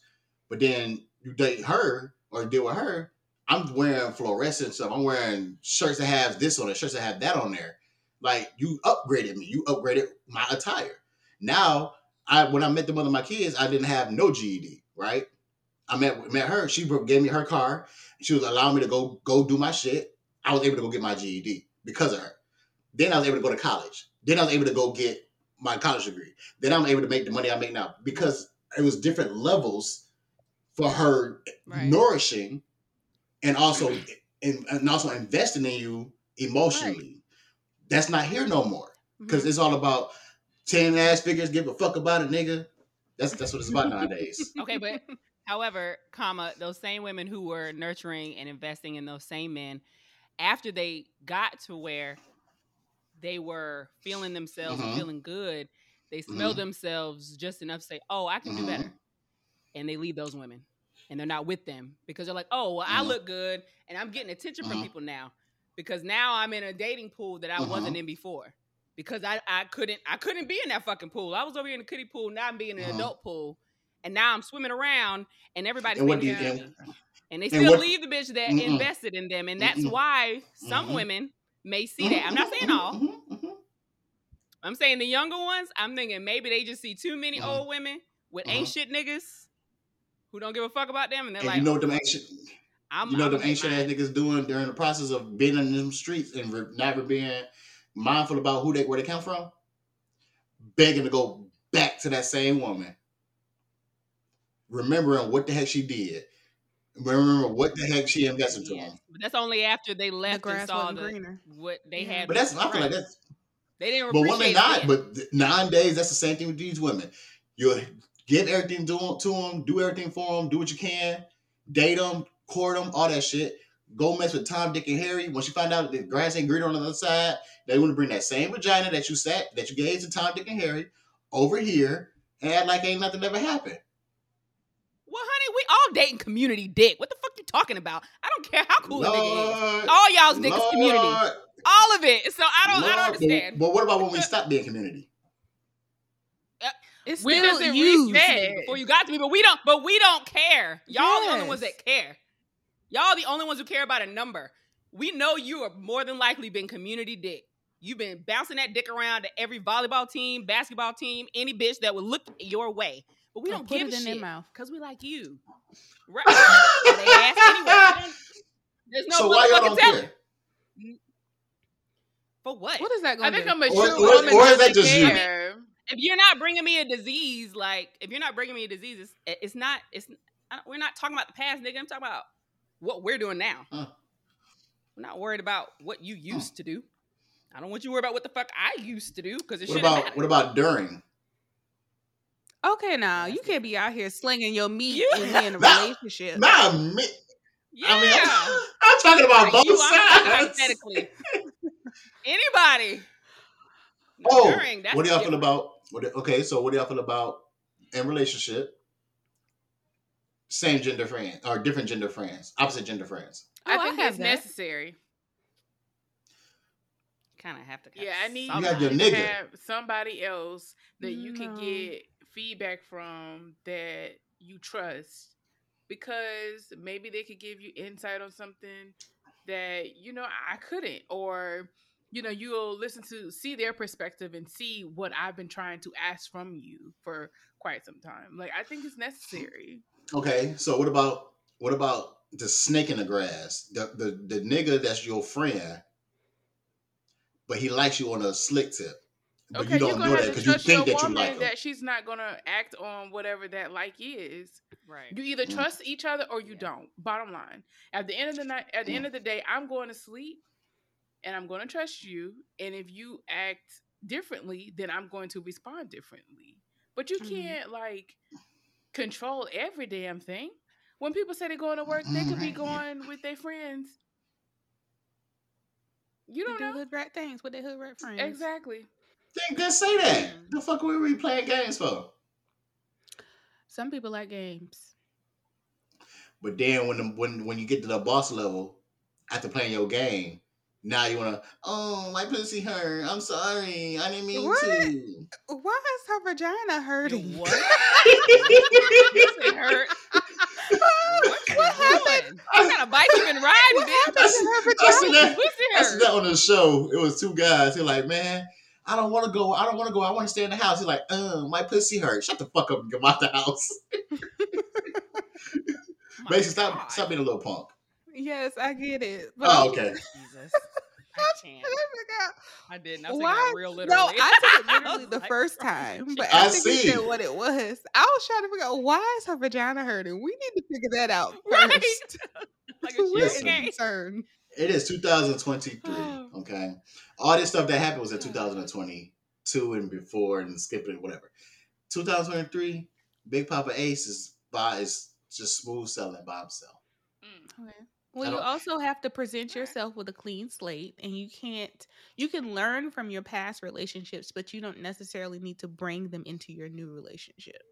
But then you date her or deal with her. I'm wearing fluorescent stuff. I'm wearing shirts that have this on it, shirts that have that on there. Like you upgraded me. You upgraded my attire. Now I when I met the mother of my kids, I didn't have no GED, right? I met met her. She gave me her car. She was allowing me to go go do my shit. I was able to go get my GED because of her. Then I was able to go to college. Then I was able to go get my college degree. Then I'm able to make the money I make now because it was different levels for her Right. nourishing and also and, and also investing in you emotionally. That's not here no more because it's all about ten ass figures. Give a fuck about it, nigga. That's that's what it's about nowadays. *laughs* Okay, but however, comma, those same women who were nurturing and investing in those same men, after they got to where they were feeling themselves and Mhm. feeling good, they smell Mhm. themselves just enough to say, "Oh, I can do better," and they leave those women, and they're not with them because they're like, "Oh, well, I Mhm. look good, and I'm getting attention from Mhm. people now because now I'm in a dating pool that I wasn't in before." Because I, I couldn't I couldn't be in that fucking pool. I was over here in the kiddie pool. Now I'm being in an adult pool and now I'm swimming around and everybody's And what do you me. And they and still what- leave the bitch that Mm-mm. invested in them. And that's Mm-mm. why some Mhm. women may see that. I'm not saying all, Mhm, mhm, I'm saying the younger ones. I'm thinking maybe they just see too many old women with ain't shit niggas who don't give a fuck about them, and they're And like, you know what them "Oh, ancient, I'm, you know I'm them ancient ass niggas doing during the process of being in them streets and re- never being mindful about who they where they come from, begging to go back to that same woman, remembering what the heck she did, remember what the heck she invested to Yes, them. but that's only after they The left and saw wasn't the, greener. what they Yeah. had. But that's I feel like that's they didn't. But when they not, but nine days, that's the same thing with these women. You give everything to them, to them, do everything for them, do what you can, date them, court them, all that shit. Go mess with Tom, Dick, and Harry. Once you find out that the grass ain't greener on the other side, they want to bring that same vagina that you sat, that you gave to Tom, Dick, and Harry over here and act like ain't nothing ever happened. Well, honey, we all dating community dick. What the fuck you talking about? I don't care how cool a nigga is. All y'all's dick is community. All of it. So I don't. I don't understand. But, but what about when we *laughs* stop being community? It's We still doesn't used. reach before you got to me, but we don't. But we don't care. Y'all the only ones that care. Y'all the only ones who care about a number. We know you are more than likely been community dick. You've been bouncing that dick around to every volleyball team, basketball team, any bitch that would look your way. But we don't put give it a in their shit mouth. because we like you. Right? *laughs* they ask anyway. There's no so why y'all don't care? For what? What is that I going to think do? I'm a Or- true or- woman. or is that just you? Care. if you're not bringing me a disease, like if you're not bringing me a disease, it's, it's not. It's we're not talking about the past, nigga. I'm talking about what we're doing now. Huh. We're not worried about what you used to do. I don't want you to worry about what the fuck I used to do because it What about matter. what about during? Okay, now you can't be out here slinging your meat You- and be in a *laughs* Nah, relationship. Nah, me. yeah, I mean, I'm, *laughs* I'm talking about both you, sides. hypothetically. Anybody? *laughs* Oh, During, that's what do y'all feel about? What? do- Okay, so what do y'all feel about in relationship? Same gender friends or different gender friends, opposite gender friends. Oh, I I think have it's that. necessary. Kind of have to. Yeah, I need You got your nigga. have somebody else that you can get feedback from that you trust because maybe they could give you insight on something that you know I couldn't or you know you'll listen to see their perspective and see what I've been trying to ask from you for quite some time. Like I think it's necessary. Okay, so what about what about the snake in the grass? The the the nigga that's your friend, but he likes you on a slick tip, but okay, you don't gonna know that because you think your that you like him. that she's not gonna act on whatever that like is. Right. You either Mm. trust each other or you Yeah. don't. Bottom line. At the end of the night, at the Mm. end of the day, I'm going to sleep and I'm going to trust you. And if you act differently, then I'm going to respond differently. But you Mhm. can't like control every damn thing. When people say they're going to work, they could be going with their friends. You don't do know. hood rat things with their hood rat friends. Exactly. Then just say that. Mm. The fuck were we playing games for? Some people like games. But then when the, when when you get to the boss level, after playing your game, now you wanna, oh my pussy hurt. I'm sorry. I didn't mean What? to. Why is her vagina hurting? What? *laughs* Pussy hurt. What you doing? What kind of bike you been riding, What bitch? happened to her I see that. I see that on the show. It was two guys. They're like, man, I don't want to go. I don't want to go. I want to stay in the house. He's like, uh, my pussy hurt. Shut the fuck up and come out the house. *laughs* My Basically, stop, God. stop being a little punk. Yes, I get it. But Oh, okay. *laughs* Jesus. *laughs* I can't. I didn't. I was Why? taking real literally. No, I took it *laughs* literally the like, first time, but I after see. said what it was, I was trying to figure out why is her vagina hurting. We need to figure that out Right. first. like We're a shit Listen. game. concerned. It is 2023. Oh. *sighs* Okay. All this stuff that happened was in 2022 and before and skipping whatever. 2023, Big Papa Ace is by is just smooth selling by himself. Mm. Okay. Well, you also have to present yourself with a clean slate, and you can't. You can learn from your past relationships, but you don't necessarily need to bring them into your new relationship.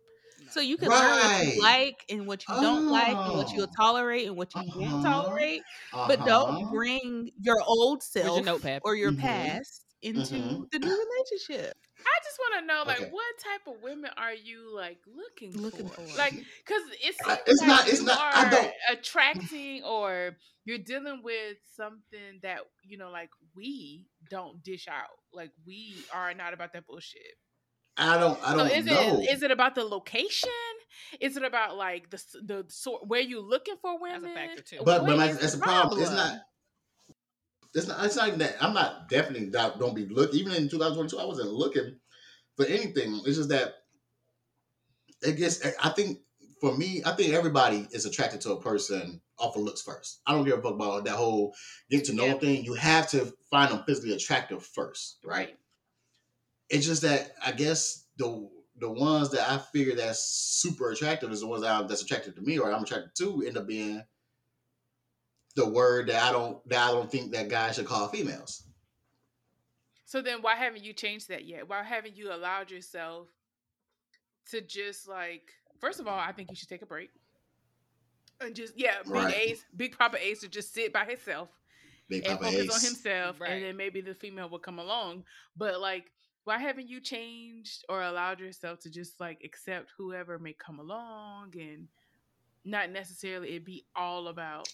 So you can learn what you like and what you don't like, and what you'll Oh. tolerate and what you won't Uh-huh. tolerate. But Uh-huh. don't bring your old your self notepad? or your Mhm. past into Mhm. the new relationship. I just want to know, like, Okay. what type of women are you like looking, Looking for? for. Like, because it's Uh, it's like not- it's not- I don't- attracting or you're dealing with something that you know, like we don't dish out. Like we are not about that bullshit. I don't. I don't is know. it is it about the location? Is it about like the the sort where you looking for That's a women? factor, too. but What but my, is that's the the problem. It's not. It's not. It's not even that. I'm not definitely not, don't be look. Even in 2022, I wasn't looking for anything. It's just that it gets. I think for me, I think everybody is attracted to a person off of looks first. I don't give a fuck about that whole get to know Yeah. thing. You have to find them physically attractive first, right? It's just that I guess the the ones that I figure that's super attractive is the ones that I'm, that's attracted to me or I'm attracted to end up being the word that I don't that I don't think that guys should call females. So then why haven't you changed that yet? Why haven't you allowed yourself to just like first of all, I think you should take a break. And just yeah, big Right. Ace, big Papa Ace to just sit by himself Big and Papa focus Ace. on himself Right. and then maybe the female will come along. But like why haven't you changed or allowed yourself to just like accept whoever may come along and not necessarily it be all about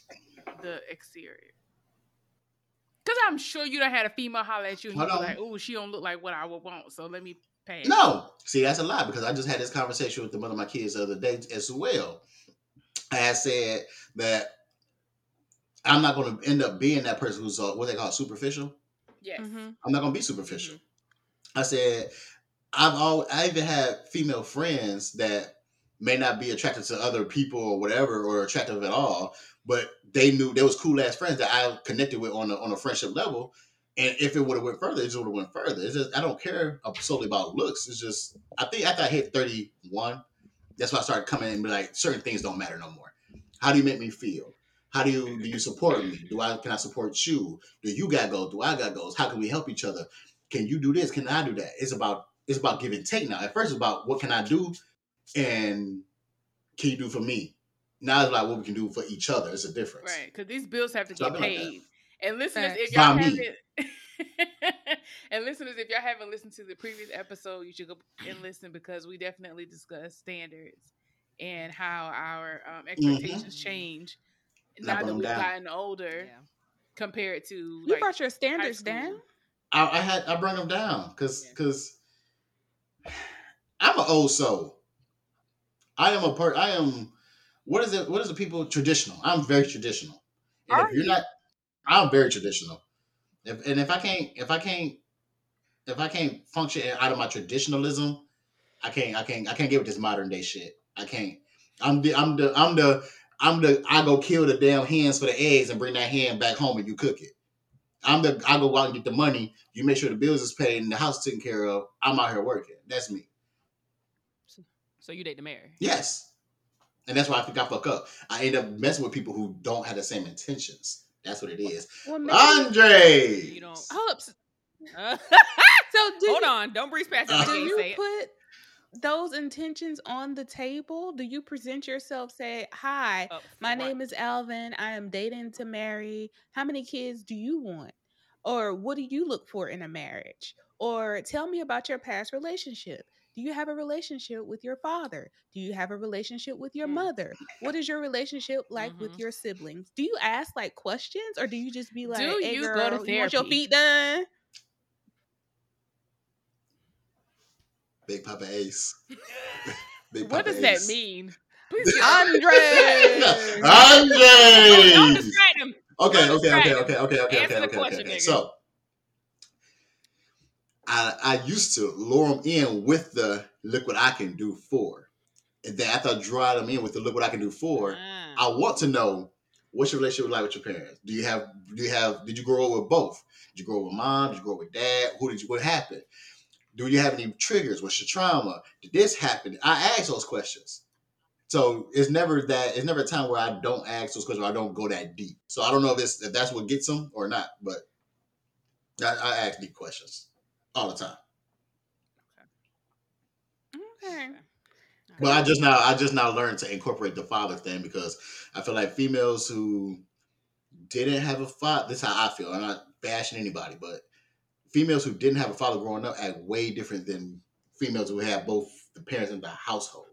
the exterior? Cause I'm sure you done had a female holler at you and you Hold be on. like, "Oh, she don't look like what I would want." So let me pass. No, see that's a lie because I just had this conversation with the mother of my kids the other day as well. I said that I'm not going to end up being that person who's uh, what they call superficial. Yes. Mhm. I'm not going to be superficial. I said I've all I even had female friends that may not be attracted to other people or whatever or attractive at all, but they knew they was cool ass friends that I connected with on a on a friendship level. And if it would have went further, it just would have went further. It's just I don't care solely about looks. It's just I think after I hit 31, that's why I started coming in and be like, certain things don't matter no more. How do you make me feel? How do you do you support me? Do I can I support you? Do you got goals? Do I got goals? How can we help each other? Can you do this? Can I do that? It's about it's about give and take now. At first, it's about what can I do, and can you do for me? Now it's like what we can do for each other. It's a difference. Right, because these bills have to So get been like paid. and listeners, Facts. if y'all By haven't, *laughs* and listeners, if y'all haven't listened to the previous episode, you should go and listen because we definitely discuss standards and how our um, expectations change And I now that we've down. gotten older Yeah. compared to You like brought your standards down. I, I had I brought them down because Yeah. because *sighs* I'm an old soul. I am a per. I am. What is it? What is the people traditional? I'm very traditional. And Are if you're you? not, I'm very traditional. If and if I can't, if I can't, if I can't function out of my traditionalism, I can't. I can't. I can't get with this modern day shit. I can't. I'm the. I'm the. I'm the. I'm the. I go kill the damn hens for the eggs and bring that hen back home and you cook it. I'm the. I go out and get the money. You make sure the bills is paid and the house taken care of. I'm out here working. That's me. So you date to marry. Yes. And that's why I think I fuck up. I end up messing with people who don't have the same intentions. That's what it is. Well. Andre. You don't. Hold up. Uh, *laughs* So do hold you, on. Don't breeze past it. Uh, do you say it. put those intentions on the table? Do you present yourself? Say, "Hi, Up my front. name is Alvin. I am dating to marry. How many kids do you want? Or what do you look for in a marriage? Or tell me about your past relationship. Do you have a relationship with your father? Do you have a relationship with your Mm. mother? What is your relationship like with Mhm. your siblings? Do you ask like questions or do you just be like, Do hey, you girl, go to you want your therapy?" feet done? Big Papa Ace. *laughs* Big what Papa does that mean? Please get- Andre! Andre. Don't distract him. Okay, okay, okay, okay, okay, okay, Answer okay, the okay, question, okay, okay. nigga. So I I used to lure them in with the look what I can do for. And then after I draw them in with the look what I can do for, Ah. I want to know what's your relationship like with your parents? Do you have do you have did you grow up with both? Did you grow up with mom? Did you grow up with dad? Who did you what happened? Do you have any triggers? What's your trauma? Did this happen? I ask those questions. So it's never that it's never a time where I don't ask those questions or I don't go that deep. So I don't know if it's if that's what gets them or not, but I, I ask deep questions all the time. Okay. But I just now I just now learned to incorporate the father thing because I feel like females who didn't have a father. This is how I feel. I'm not bashing anybody, but females who didn't have a father growing up act way different than females who have both the parents in the household.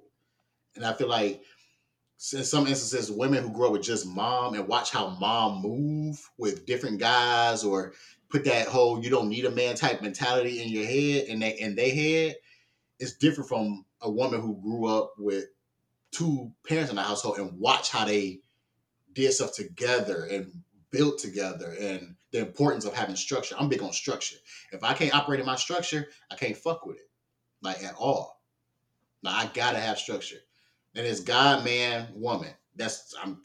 And I feel like in some instances, women who grow up with just mom and watch how mom move with different guys or put that whole you don't need a man type mentality in your head and they in their head it's different from a woman who grew up with two parents in the household and watch how they did stuff together and built together and the importance of having structure. I'm big on structure. If I can't operate in my structure, I can't fuck with it. Like at all. Now I gotta have structure. And it's God, man, woman. That's I'm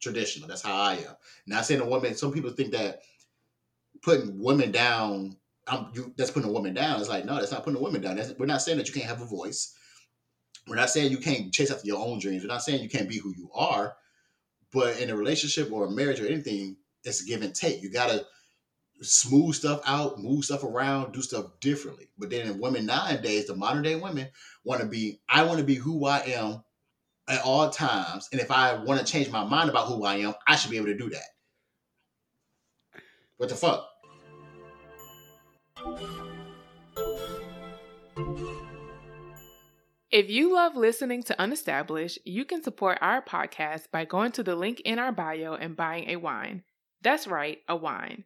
traditional. That's how I am. Not saying a woman. Some people think that putting women down. I'm, you, that's putting a woman down. It's like no, that's not putting a woman down. That's, we're not saying that you can't have a voice. We're not saying you can't chase after your own dreams. We're not saying you can't be who you are. But in a relationship or a marriage or anything, it's give and take. You gotta smooth stuff out, move stuff around, do stuff differently. But then in women nowadays, the modern day women want to be, I want to be who I am at all times. And if I want to change my mind about who I am, I should be able to do that. What the fuck? If you love listening to Unestablished, you can support our podcast by going to the link in our bio and buying a wine. That's right, a wine.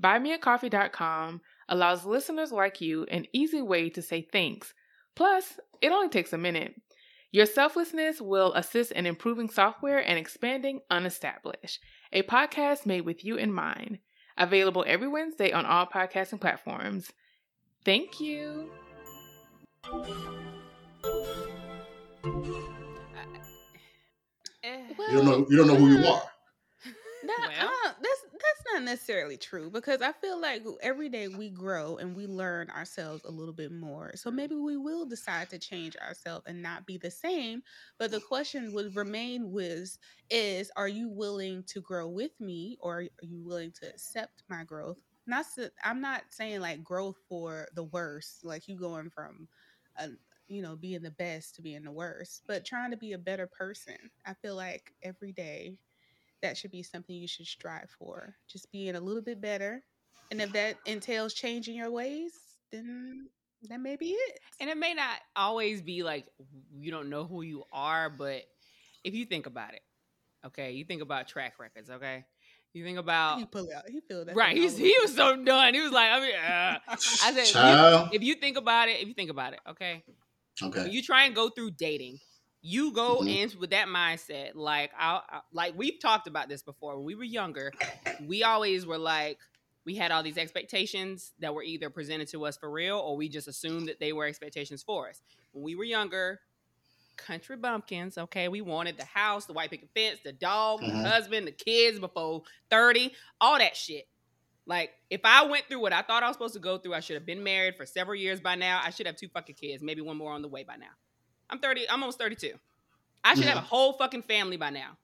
BuyMeACoffee.com allows listeners like you an easy way to say thanks. Plus, it only takes a minute. Your selflessness will assist in improving software and expanding Unestablished, a podcast made with you in mind. Available every Wednesday on all podcasting platforms. Thank you. *sighs* You don't know. You don't know who you are. That, Well. uh, that's that's not necessarily true because I feel like every day we grow and we learn ourselves a little bit more. So maybe we will decide to change ourselves and not be the same. But the question would remain was is are you willing to grow with me or are you willing to accept my growth? Not s- I'm not saying like growth for the worst, like you going from a you know being the best to being the worst, but trying to be a better person. I feel like every day that should be something you should strive for. Just being a little bit better. And if that entails changing your ways, then that may be it. And it may not always be like you don't know who you are, but if you think about it, okay, you think about track records, okay, you think about he pull out. He feel that. right. thing He's, he was so done. He was like, I mean, uh. I said, *laughs* you- if you think about it, if you think about it, okay, Okay. when you try and go through dating, you go Mhm. in with that mindset. Like I, I like we've talked about this before. When we were younger, we always were like we had all these expectations that were either presented to us for real or we just assumed that they were expectations for us. When we were younger, country bumpkins, okay, we wanted the house, the white picket fence, the dog, Mhm. the husband, the kids before 30, all that shit. Like, if I went through what I thought I was supposed to go through, I should have been married for several years by now. I should have two fucking kids, maybe one more on the way by now. I'm 30, I'm almost 32. I should have a whole fucking family by now.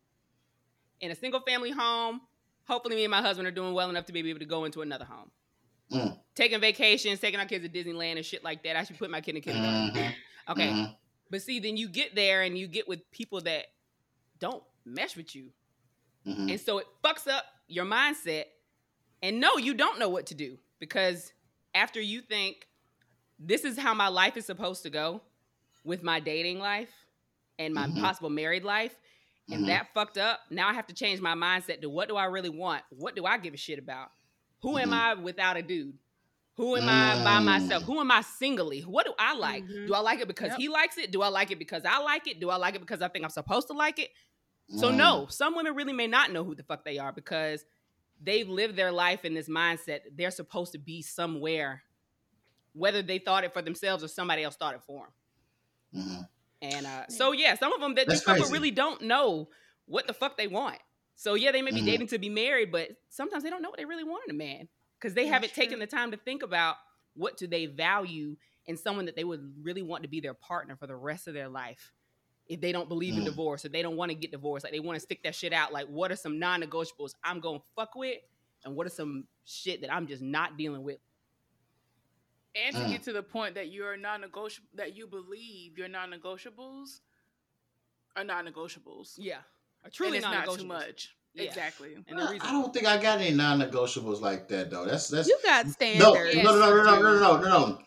In a single family home. Hopefully, me and my husband are doing well enough to be able to go into another home. Mm. Taking vacations, taking our kids to Disneyland and shit like that. I should put my kid in kindergarten. Mhm. Okay. Mhm. But see, then you get there and you get with people that don't mesh with you. Mhm. And so it fucks up your mindset. And no, you don't know what to do because after you think this is how my life is supposed to go with my dating life and my Mhm. possible married life, and Mhm. that fucked up, now I have to change my mindset to what do I really want? What do I give a shit about? Who am Mhm. I without a dude? Who am I by Mm. myself? Who am I singly? What do I like? Mhm. Do I like it because Yep. he likes it? Do I like it because I like it? Do I like it because I think I'm supposed to like it? So Mm. no, some women really may not know who the fuck they are because they've lived their life in this mindset they're supposed to be somewhere, whether they thought it for themselves or somebody else thought it for them. Mhm. And uh, so yeah, some of them that That's these people really don't know what the fuck they want. So yeah, they may be Mhm. dating to be married, but sometimes they don't know what they really want in a man because they That's haven't taken the time to think about what do they value in someone that they would really want to be their partner for the rest of their life. If they don't believe in Mm. divorce, if they don't want to get divorced, like they want to stick that shit out, like what are some non-negotiables I'm gonna fuck with, and what are some shit that I'm just not dealing with. and to Mm. get to the point that you're non-negotiable that you believe your non-negotiables are non-negotiables Yeah, are truly and it's not too much Yeah. Exactly. And the I, don't think I got any non-negotiables like that though. That's that's You got no, standards. no, no, no, no, no, no, no, no.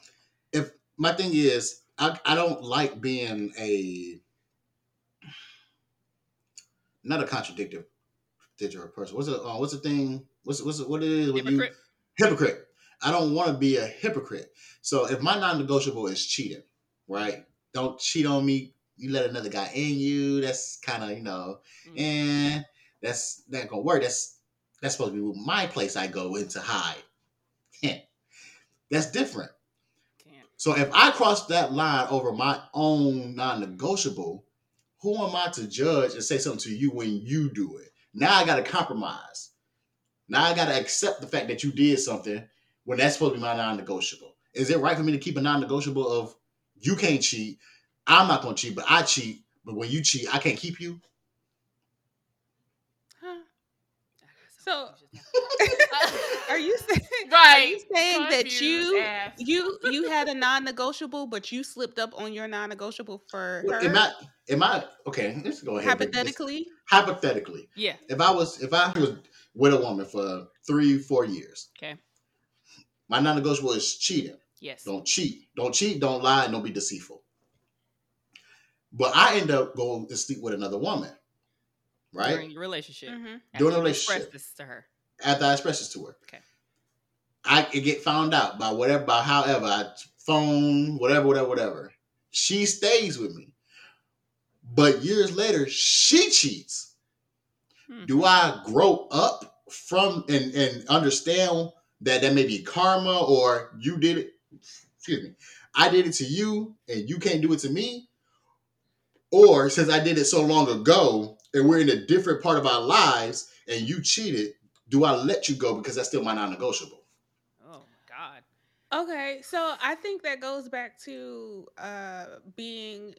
If my thing is, I I don't like being a not a contradictive digital person. What's it? Uh, what's the thing? What's what's it, what it is when hypocrite. you hypocrite? I don't want to be a hypocrite. So if my non-negotiable is cheating, right? Don't cheat on me. You let another guy in you. That's kind of you know, Mm. and that's not gonna work. That's that's supposed to be my place. I go in to hide. Heh. That's different. Can't. So if I cross that line over my own non-negotiable, who am I to judge and say something to you when you do it? Now I got to compromise. Now I got to accept the fact that you did something when that's supposed to be my non-negotiable. Is it right for me to keep a non-negotiable of you can't cheat, I'm not gonna cheat, but I cheat. But when you cheat, I can't keep you. Huh. So- got some *laughs* Are you *laughs* saying? Are you saying that you ass. *laughs* you you had a non-negotiable, but you slipped up on your non-negotiable for her? Am I? Am I? Okay, let's go ahead. and this. hypothetically? Hypothetically, Yeah. if I was if I was with a woman for three, four years, Okay. my non-negotiable is cheating. Yes. Don't cheat. Don't cheat. Don't lie. And don't be deceitful. But I end up going to sleep with another woman, right? During your relationship. Mm-hmm. During a you express relationship. this to her. After I express this to her, Okay. I could get found out by whatever, by however, I phone, whatever, whatever, whatever. She stays with me, but years later, she cheats. Hmm. Do I grow up from and and understand that that may be karma or you did it? Excuse me. I did it to you and you can't do it to me. Or since I did it so long ago and we're in a different part of our lives and you cheated, do I let you go because that's still my non-negotiable? Oh God. Okay, so I think that goes back to uh being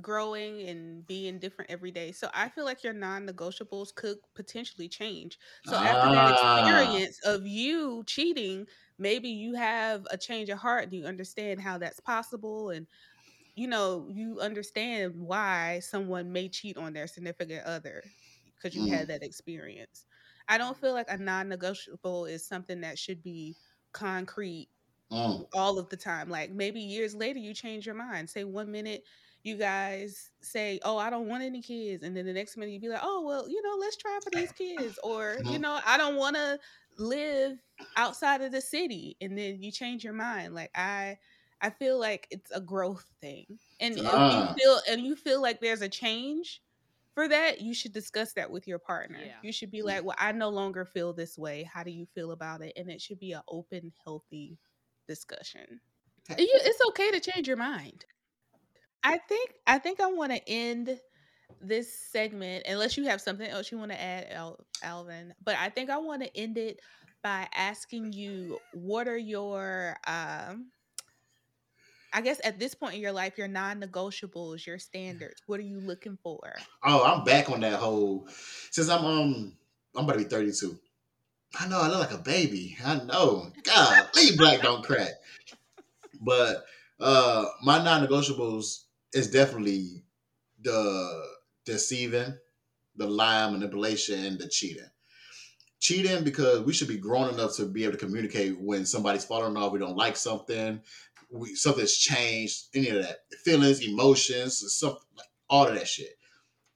growing and being different every day. So I feel like your non-negotiables could potentially change. So after that Ah. experience of you cheating, maybe you have a change of heart and you understand how that's possible and you know, you understand why someone may cheat on their significant other because you Mm. had that experience. I don't feel like a non-negotiable is something that should be concrete Mm. all of the time. Like maybe years later you change your mind. Say one minute you guys say, "Oh, I don't want any kids," and then the next minute you'd be like, "Oh, well, you know, let's try for these kids," or you Mhm. know, I don't want to live outside of the city, and then you change your mind. Like I, I feel like it's a growth thing, and if Ah. you feel and you feel like there's a change. For that, you should discuss that with your partner. Yeah. You should be like, "Well, I no longer feel this way. How do you feel about it?" And it should be an open, healthy discussion. It's okay to change your mind. I think I think I want to end this segment unless you have something else you want to add, Al- Alvin. But I think I want to end it by asking you what are your um I guess at this point in your life, your non-negotiables, your standards. What are you looking for? Oh, I'm back on that whole since I'm um I'm about to be 32. I know I look like a baby. I know. God, leave black don't crack. But uh my non-negotiables is definitely the deceiving, the lying, manipulation, and the cheating. Cheating because we should be grown enough to be able to communicate when somebody's falling off, we don't like something, we, something's changed, any of that. Feelings, emotions, something like all of that shit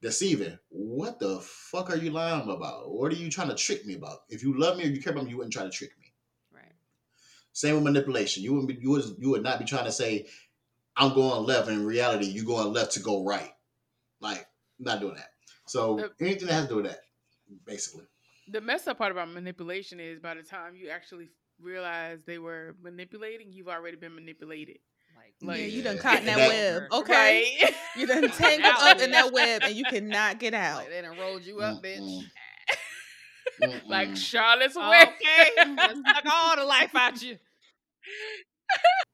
deceiving. What the fuck are you lying about? What are you trying to trick me about? If you love me or you care about me, you wouldn't try to trick me. Right. Same with manipulation. You wouldn't be, you would you would not be trying to say, I'm going left, and in reality, you're going left to go right. Like, not doing that. So Yep. anything that has to do with that, basically. The messed up part about manipulation is by the time you actually realize they were manipulating, you've already been manipulated. Like, Like- yeah, you done caught in that, that- web. Okay. Right? You done *laughs* tangled up in that web and you cannot get *laughs* out. like, they done rolled you up, bitch. Mm-mm. *laughs* like. Charlotte's Web. Okay. Let's suck all the life out you.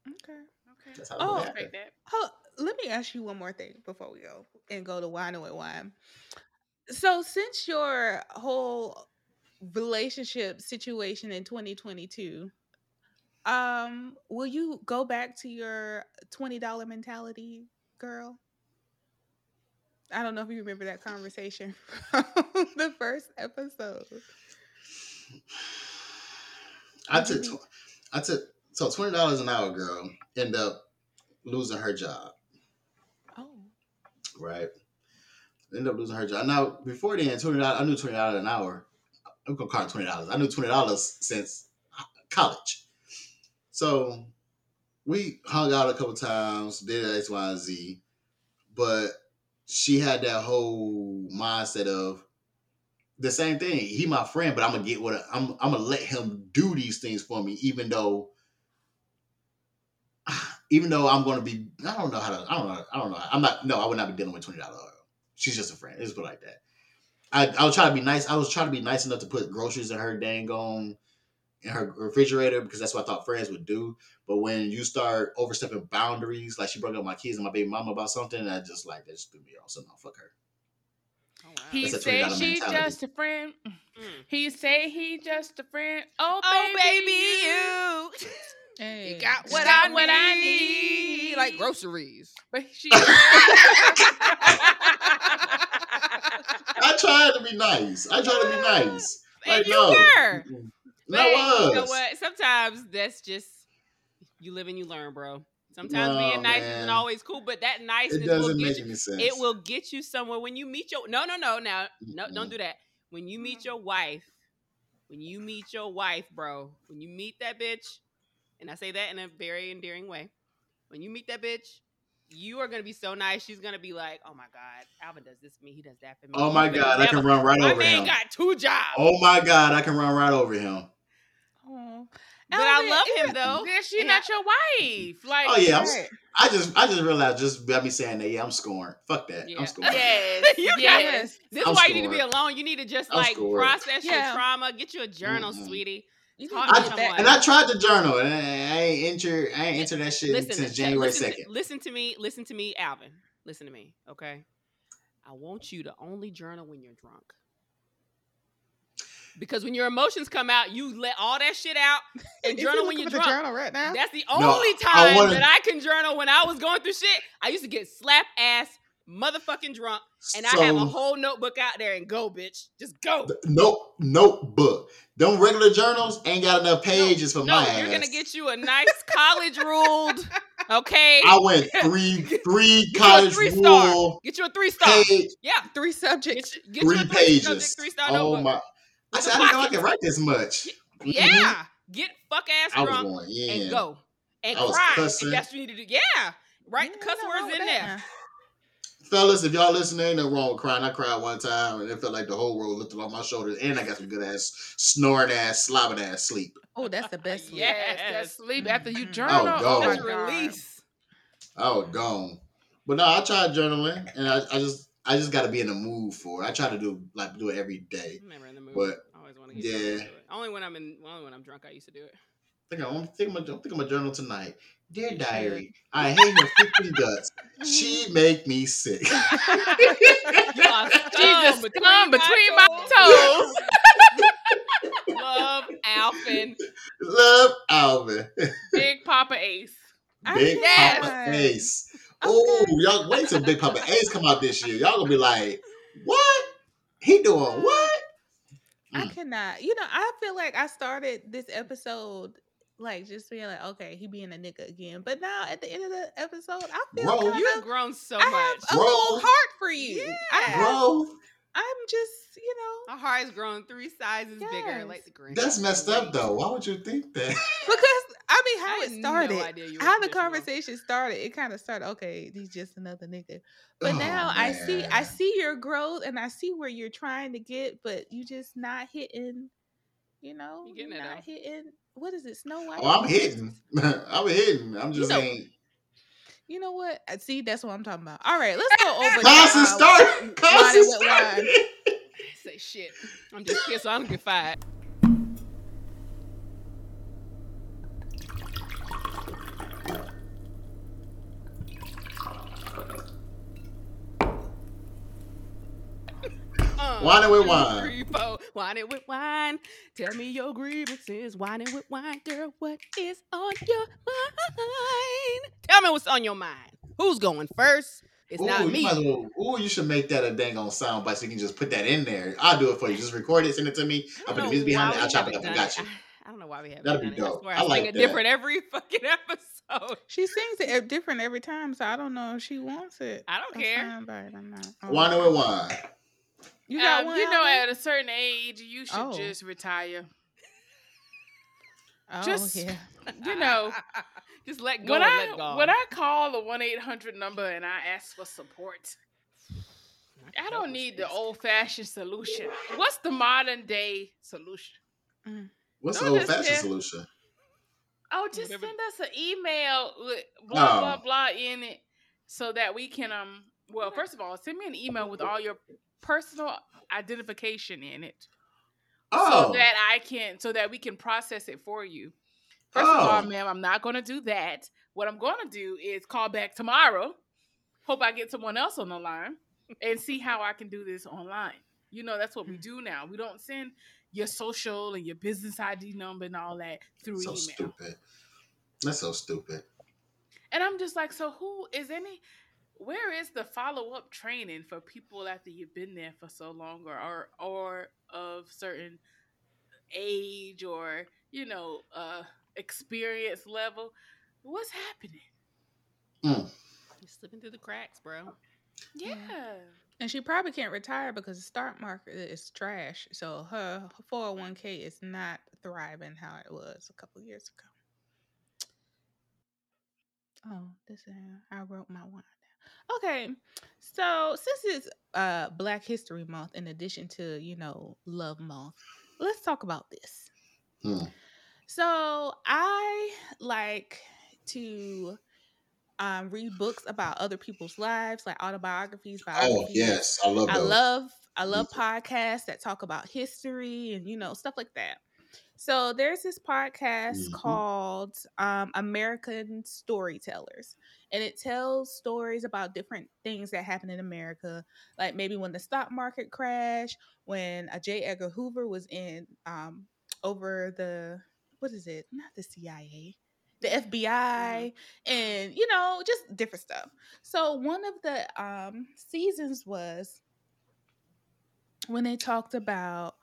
Okay. Okay. That's how Oh, it I'll happened. take that. Oh, let me ask you one more thing before we go and go to wine with wine. So, since your whole relationship situation in 2022, um, will you go back to your $20 mentality, girl? I don't know if you remember that conversation *laughs* from the first episode. I took tw- I took so twenty dollars an hour girl end up losing her job. Oh. Right. End up losing her job. Now before then, twenty dollars I knew twenty dollars an hour. I'm gonna call it twenty dollars. I knew twenty dollars since college. So we hung out a couple times, did X, Y, and Z, but she had that whole mindset of the same thing. He my friend, but I'm gonna get what I- I'm. I'm gonna let him do these things for me, even though, *sighs* even though I'm gonna be. I don't know how to. I don't know. I don't know. I'm not. No, I would not be dealing with twenty dollars. She's just a friend. Let's put it like that. I I was trying to be nice. I was trying to be nice enough to put groceries in her dang on in her refrigerator because that's what I thought friends would do. But when you start overstepping boundaries, like she broke up my kids and my baby mama about something, I just like that just threw me off. So no, fuck her. Oh, wow. He That's a say $20 she mentality. just a friend. Mm. He say he just a friend. Oh, Oh, baby, baby, you. *laughs* Hey. You got what, Got I, what I need. need. Like groceries. But she. *laughs* *laughs* I tried to be nice. I tried to be ah, nice. And Like, you no. were. But I was. You know what? Sometimes that's just you live and you learn, bro. Sometimes No, being nice man. isn't always cool, but that niceness It will doesn't get make you. any sense. It will get you somewhere when you meet your. No, no, no. Now, no, Mm-mm. don't do that. When you meet your wife, when you meet your wife, bro, when you meet that bitch, and I say that in a very endearing way. When you meet that bitch, you are gonna be so nice. She's gonna be like, "Oh my god, Alvin does this for me. He does that for me." Oh my He god, I can run right My over man him. got two jobs. Oh my god, I can run right over him. Oh. but Alvin, I love him though. Then she Yeah. not your wife. Like, Oh yeah, I'm, I just I just realized just by me saying that, yeah, I'm scoring. Fuck that, Yeah. I'm scoring. yes, *laughs* You got yes. This is I'm why you need to be alone. You need to just I'm like scored. process your trauma. Get you a journal, Mm-mm. sweetie. You It's need hard to to get get back- someone. And I tried to journal, and I ain't enter I ain't enter that shit Listen, since to- January second. listen to me. Listen to me, Alvin. Listen to me, okay? I want you to only journal when you're drunk. Because when your emotions come out, you let all that shit out *laughs* and Is he journal when you're for the drunk. journal right now. That's the No, only I time wanna- that I can journal when I was going through shit. I used to get slap ass motherfucking drunk, and I have a whole notebook out there and go, bitch. Just go. Nope, notebook. Them regular journals ain't got enough pages for No, my you're ass. gonna get you a nice college ruled, *laughs* okay? I went three *laughs* three Get you a college three star. rule Get you a three star. page, Yeah, Three get, subjects. you- get you three a three pages. subject, three star oh notebook. my! I With said a I didn't know I pocket. could write this much. Mhm. Yeah, get fuck ass drunk going, yeah. and go and I was cry. cussing. If that's what you need to do. Yeah, write the cuss words in that there. Now. Fellas, if y'all listening, ain't no wrong with crying. I cried one time and it felt like the whole world lifted off my shoulders, and I got some good ass snoring ass, slobbing ass sleep. Oh, that's the best. *laughs* sleep. Yeah. Yes, that sleep after you Mhm. journal. Oh, Oh, my That's God. God. release. I was gone. But no, I tried journaling, and I, I just I just got to be in the mood for it. I try to do like do it every day. I'm never in the mood. But, I always want to get yeah. yeah. it. Only when I'm in. Only when I'm drunk, I used to do it. I think I'm, I think I'm, I think I'm a journal tonight. Dear diary, I hate her freaking guts. She *laughs* make me sick. You are Jesus, scum scum between my toes. *laughs* Love Alvin. Love Alvin. *laughs* Big Papa Ace. Big Yes. Papa Ace. Oh, y'all wait till Big Papa Ace come out this year. Y'all gonna be like, what? He doing what? I Mm. cannot. You know, I feel like I started this episode like just being like, okay, he being a nigga again. But now at the end of the episode, I feel Bro, kind You've grown so I much. have a little Bro. heart for you. I have, I'm just, you know, my heart has grown three sizes bigger, like the Grinch. that's messed up though. Why would you think that? *laughs* because I mean, how I it started, No idea you how the traditional. conversation started, it kind of started. Okay, he's just another nigga. But Oh, now I see, I see your growth, and I see where you're trying to get, but you just not hitting. You know, You getting you're it, not though. hitting. What is it, Snow White? Oh, I'm hitting. *laughs* I'm hitting. I'm just know- saying. You know what? Uh, See, that's what I'm talking about. All right, let's go over. to, Constance start. wine Constance and start. wine. Say shit. I'm just here, so I don't get fired. Wine it with wine. Three, four. Wine it with wine. Tell me your grievances. Wine it with wine, girl. What is on your mind? Tell me what's on your mind. Who's going first? It's Ooh, not me. might as well- ooh, you should make that a dang on sound bite so you can just put that in there. I'll do it for you. Just record it, send it to me. I I'll put the music behind it. I'll chop it up and got you. I don't know why we haven't That'd done be it. I dope. swear I I, like sing it that. different every *laughs* fucking episode. She sings it different every time, so I don't know if she wants it. I don't A care. soundbite or not. Oh, Wine okay. with wine. You got Um, one. you know, at a certain age, you should Oh. just retire. oh, just- yeah. You know, *laughs* just let go when and I let God. when I call the one eight hundred number and I ask for support, I don't need the old fashioned solution. What's the modern day solution? What's the Don't old fashioned solution? Oh, just Whatever- send us an email with blah Oh. blah blah in it, so that we can um. Well, first of all, send me an email with all your personal identification in it, Oh, so that I can, so that we can process it for you. First of all, Oh. ma'am, I'm not going to do that. What I'm going to do is call back tomorrow. Hope I get someone else on the line and see how I can do this online. You know, that's what we hmm. do now. We don't send your social and your business ID number and all that through so email. stupid. That's so stupid. And I'm just like, so who is any? Where is the follow up training for people after you've been there for so long, or or, or of certain age, or you know, uh, experience level? What's happening? Mm. You're slipping through the cracks, bro. Yeah, And she probably can't retire because the stock market is trash. So her 401k is not thriving how it was a couple years ago. Oh, this is I wrote my one down. Okay, so since it's uh Black History Month, in addition to you know Love Month, let's talk about this. Hmm. So I like to um, read books about other people's lives, like autobiographies, Oh yes, I love I those. love I love podcasts that talk about history and you know stuff like that. So there's this podcast Mhm. called um, American Storytellers, and it tells stories about different things that happened in America, like maybe when the stock market crashed, when uh, J. Edgar Hoover was in um, over the what is it? Not the CIA, the FBI, and you know just different stuff. So one of the um, seasons was when they talked about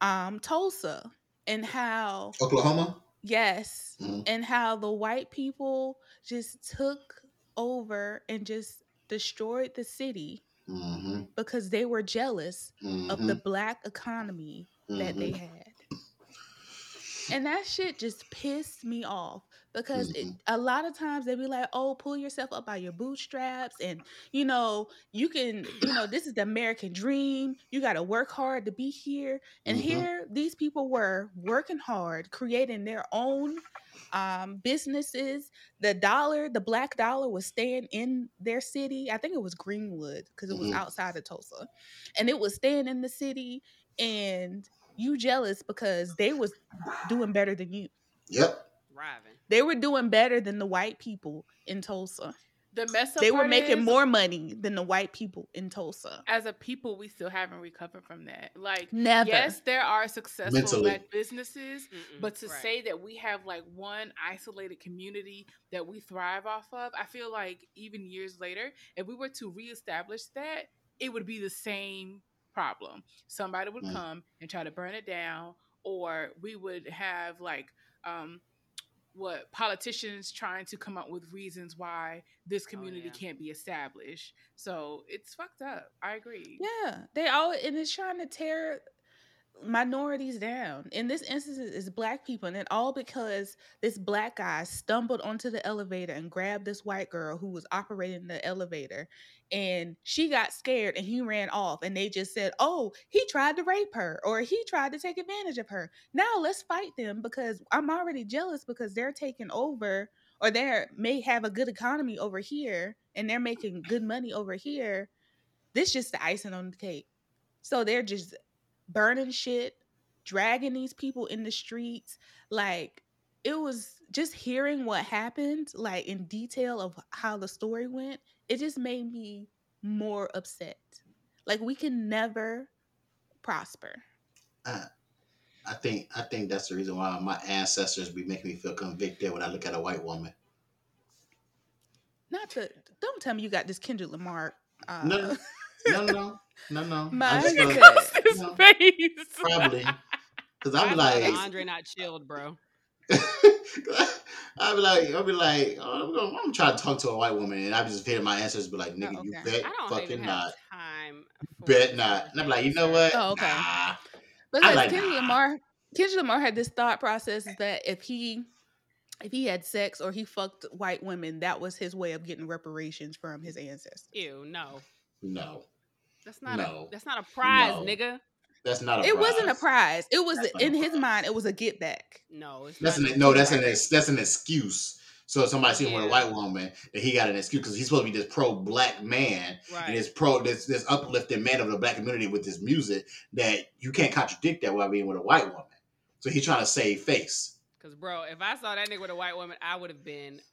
um, Tulsa and how Oklahoma. yes, Mhm. and how the white people just took over and just destroyed the city Mm-hmm. because they were jealous Mm-hmm. of the black economy that they had. And that shit just pissed me off because it, Mhm. a lot of times they be like, "Oh, pull yourself up by your bootstraps," and you know, you can, you know, this is the American dream. You got to work hard to be here. And Mhm. here, these people were working hard, creating their own um, businesses. The dollar, the black dollar, was staying in their city. I think it was Greenwood because it was Mhm. outside of Tulsa, and it was staying in the city. And you jealous because they was doing better than you. Yep. Thriving. They were doing better than the white people in Tulsa. the mess up. They were making is, more money than the white people in Tulsa. As a people, we still haven't recovered from that. Like, Never. yes, there are successful Mentally. black businesses, Mm-mm, But to right. say that we have like one isolated community that we thrive off of, I feel like even years later, if we were to reestablish that, it would be the same problem. Somebody would Mm. come and try to burn it down, or we would have like um what politicians trying to come up with reasons why this oh, community yeah. can't be established. So it's fucked up. I agree. Yeah, they all and it's trying to tear minorities down. In this instance, it's black people, and it all because this black guy stumbled onto the elevator and grabbed this white girl who was operating the elevator, and she got scared and he ran off. And they just said, "Oh, he tried to rape her, or he tried to take advantage of her." Now let's fight them because I'm already jealous because they're taking over. Or they may have a good economy over here, and they're making good money over here this just the icing on the cake. So they're just burning shit, dragging these people in the streets. Like it was just hearing what happened, like in detail of how the story went, it just made me more upset. Like we can never prosper. I think I think that's the reason why my ancestors be making me feel convicted when I look at a white woman. not to don't tell me you got this Kendrick Lamar. Uh, No, no, no, no, no. *laughs* My I just goodness. feel- Across *laughs* his No. face. probably because I'm Why like, Andre not chilled, bro. *laughs* I'll be like, I'll be like, oh, I'm, gonna, I'm trying to talk to a white woman, and I be just hearing my answers, be like, nigga, Oh, you bet fucking not, time. bet not. And I'm like, you know what? Oh, okay. Nah. Because like, Kendrick nah. Lamar, Kendrick Lamar had this thought process that if he if he had sex or he fucked white women, that was his way of getting reparations from his ancestors. Ew, no. No, That's not No. a that's not a prize, No. nigga. that's not a. It wasn't a prize. prize. It was That's in his prize. mind. It was a get back. No, it's That's not an no. That's an ex- that's an excuse. So if somebody seen with a white woman that he got an excuse because he's supposed to be this pro black man right. and this pro this this uplifting man of the black community with this music that you can't contradict that while being with a white woman. So he's trying to save face. Cause bro, if I saw that nigga with a white woman, I would have been upset.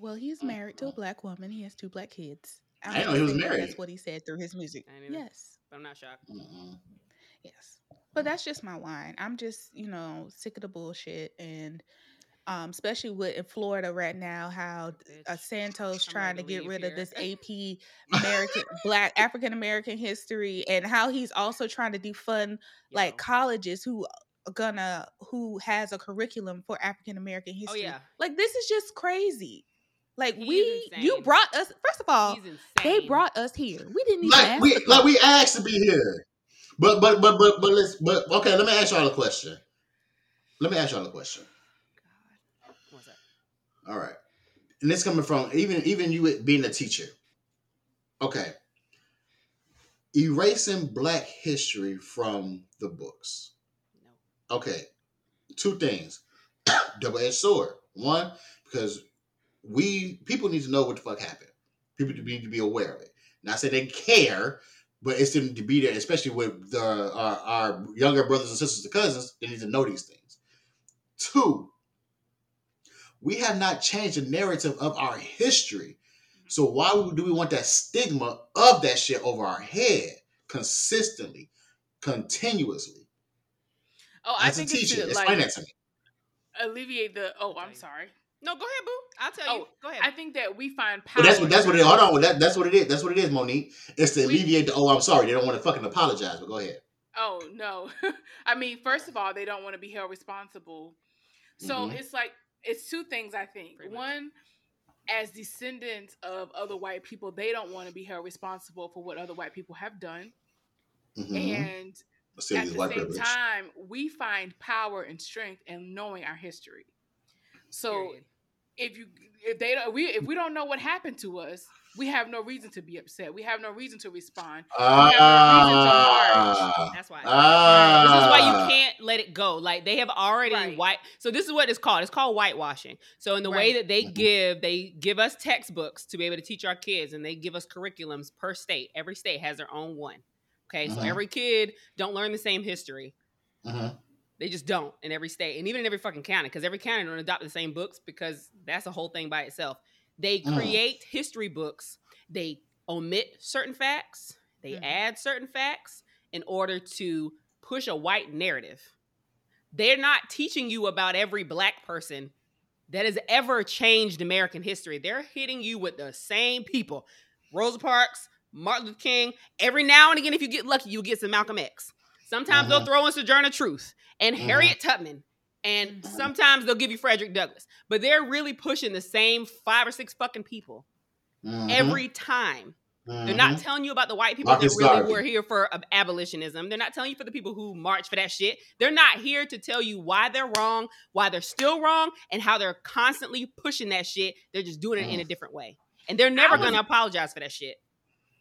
Well, he's married to a black woman. He has two black kids. I'm I know he was married. That's what he said through his music. I didn't either. Yes, But I'm not shocked. Mm-mm. yes. But that's just my wine. I'm just, you know, sick of the bullshit and. Um, especially with in Florida right now, how uh, Santos I'm trying to to get rid here. of this *laughs* AP American Black African American history, and how he's also trying to defund like colleges who are gonna who has a curriculum for African American history. Oh history. yeah. Like this is just crazy. Like He is we, you brought us. First of all, they brought us here. We didn't even Like ask we to like we asked to be here. But but but but but let's but okay, let me ask y'all a question. Let me ask y'all a question. God. What's that? All right. And this coming from even even you being a teacher. Okay. Erasing black history from the books. No. Okay. Two things. *coughs* Double edged sword. One, because we people need to know what the fuck happened. People need to be aware of it. Not say they care, but it's them to be there, especially with the, our, our younger brothers and sisters and cousins. They need to know these things. Two, we have not changed the narrative of our history. So why do we want that stigma of that shit over our head consistently, continuously? Oh, I As a think it's teacher, to explain like that to me. alleviate the. Oh, I'm sorry. No, go ahead, boo. I'll tell you. Oh, Go ahead. I think that we find power. But that's what that's what it. Hold on, that, that's what it is. That's what it is, Monique. It's to We- alleviate the. Oh, I'm sorry. They don't want to fucking apologize. But go ahead. Oh no. *laughs* I mean, first of all, they don't want to be held responsible. So Mhm. it's like it's two things I think. Pretty much. One, as descendants of other white people, they don't want to be held responsible for what other white people have done. Mhm. And at the same privilege. time, we find power and strength in knowing our history. So Period. if you if they don't we if we don't know what happened to us, we have no reason to be upset. We have no reason to respond. Ah, That's why. ah, This is why you can't let it go. Like they have already Right. white. So this is what it's called. It's called whitewashing. So in the way that they give, they give us textbooks to be able to teach our kids, and they give us curriculums per state. Every state has their own one. Okay, so Mhm. every kid don't learn the same history. Mhm. They just don't in every state, and even in every fucking county, because every county don't adopt the same books because that's a whole thing by itself. They Mm. create history books. They omit certain facts. They Mhm. add certain facts in order to push a white narrative. They're not teaching you about every black person that has ever changed American history. They're hitting you with the same people. Rosa Parks, Martin Luther King. Every now and again, if you get lucky, you'll get some Malcolm X. Sometimes they'll Mhm. throw in Sojourner Truth and Mhm. Harriet Tubman. And sometimes they'll give you Frederick Douglass. But they're really pushing the same five or six fucking people Mhm. every time. They're Mhm. not telling you about the white people Marcus that really Garvey. were here for abolitionism. They're not telling you for the people who marched for that shit. They're not here to tell you why they're wrong, why they're still wrong, and how they're constantly pushing that shit. They're just doing it in a different way. And they're never going to apologize for that shit.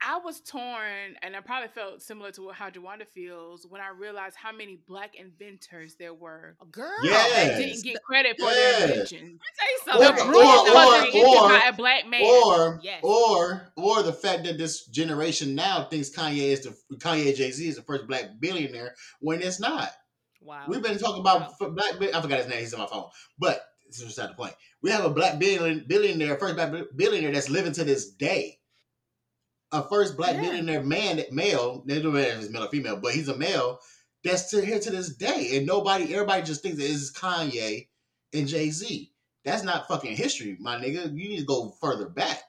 I was torn, and I probably felt similar to how Jawanda feels when I realized how many black inventors there were A Girl. Yes. that didn't get credit for Yes. their inventions. Let me Or- tell you The something. or- broom or- wasn't or- by a black man. Or Yes. or or the fact that this generation now thinks Kanye is the Kanye Jay Z is the first black billionaire when it's not. wow. We've been talking about f- black. I forgot his name. He's on my phone. But this is beside the point. We have a black billion, billionaire, first black billionaire that's living to this day. A first black Yeah. billionaire man, male. They don't matter if he's male or female, but he's a male that's still here to this day. And nobody, everybody just thinks that it's Kanye and Jay Z. That's not fucking history, my nigga. You need to go further back.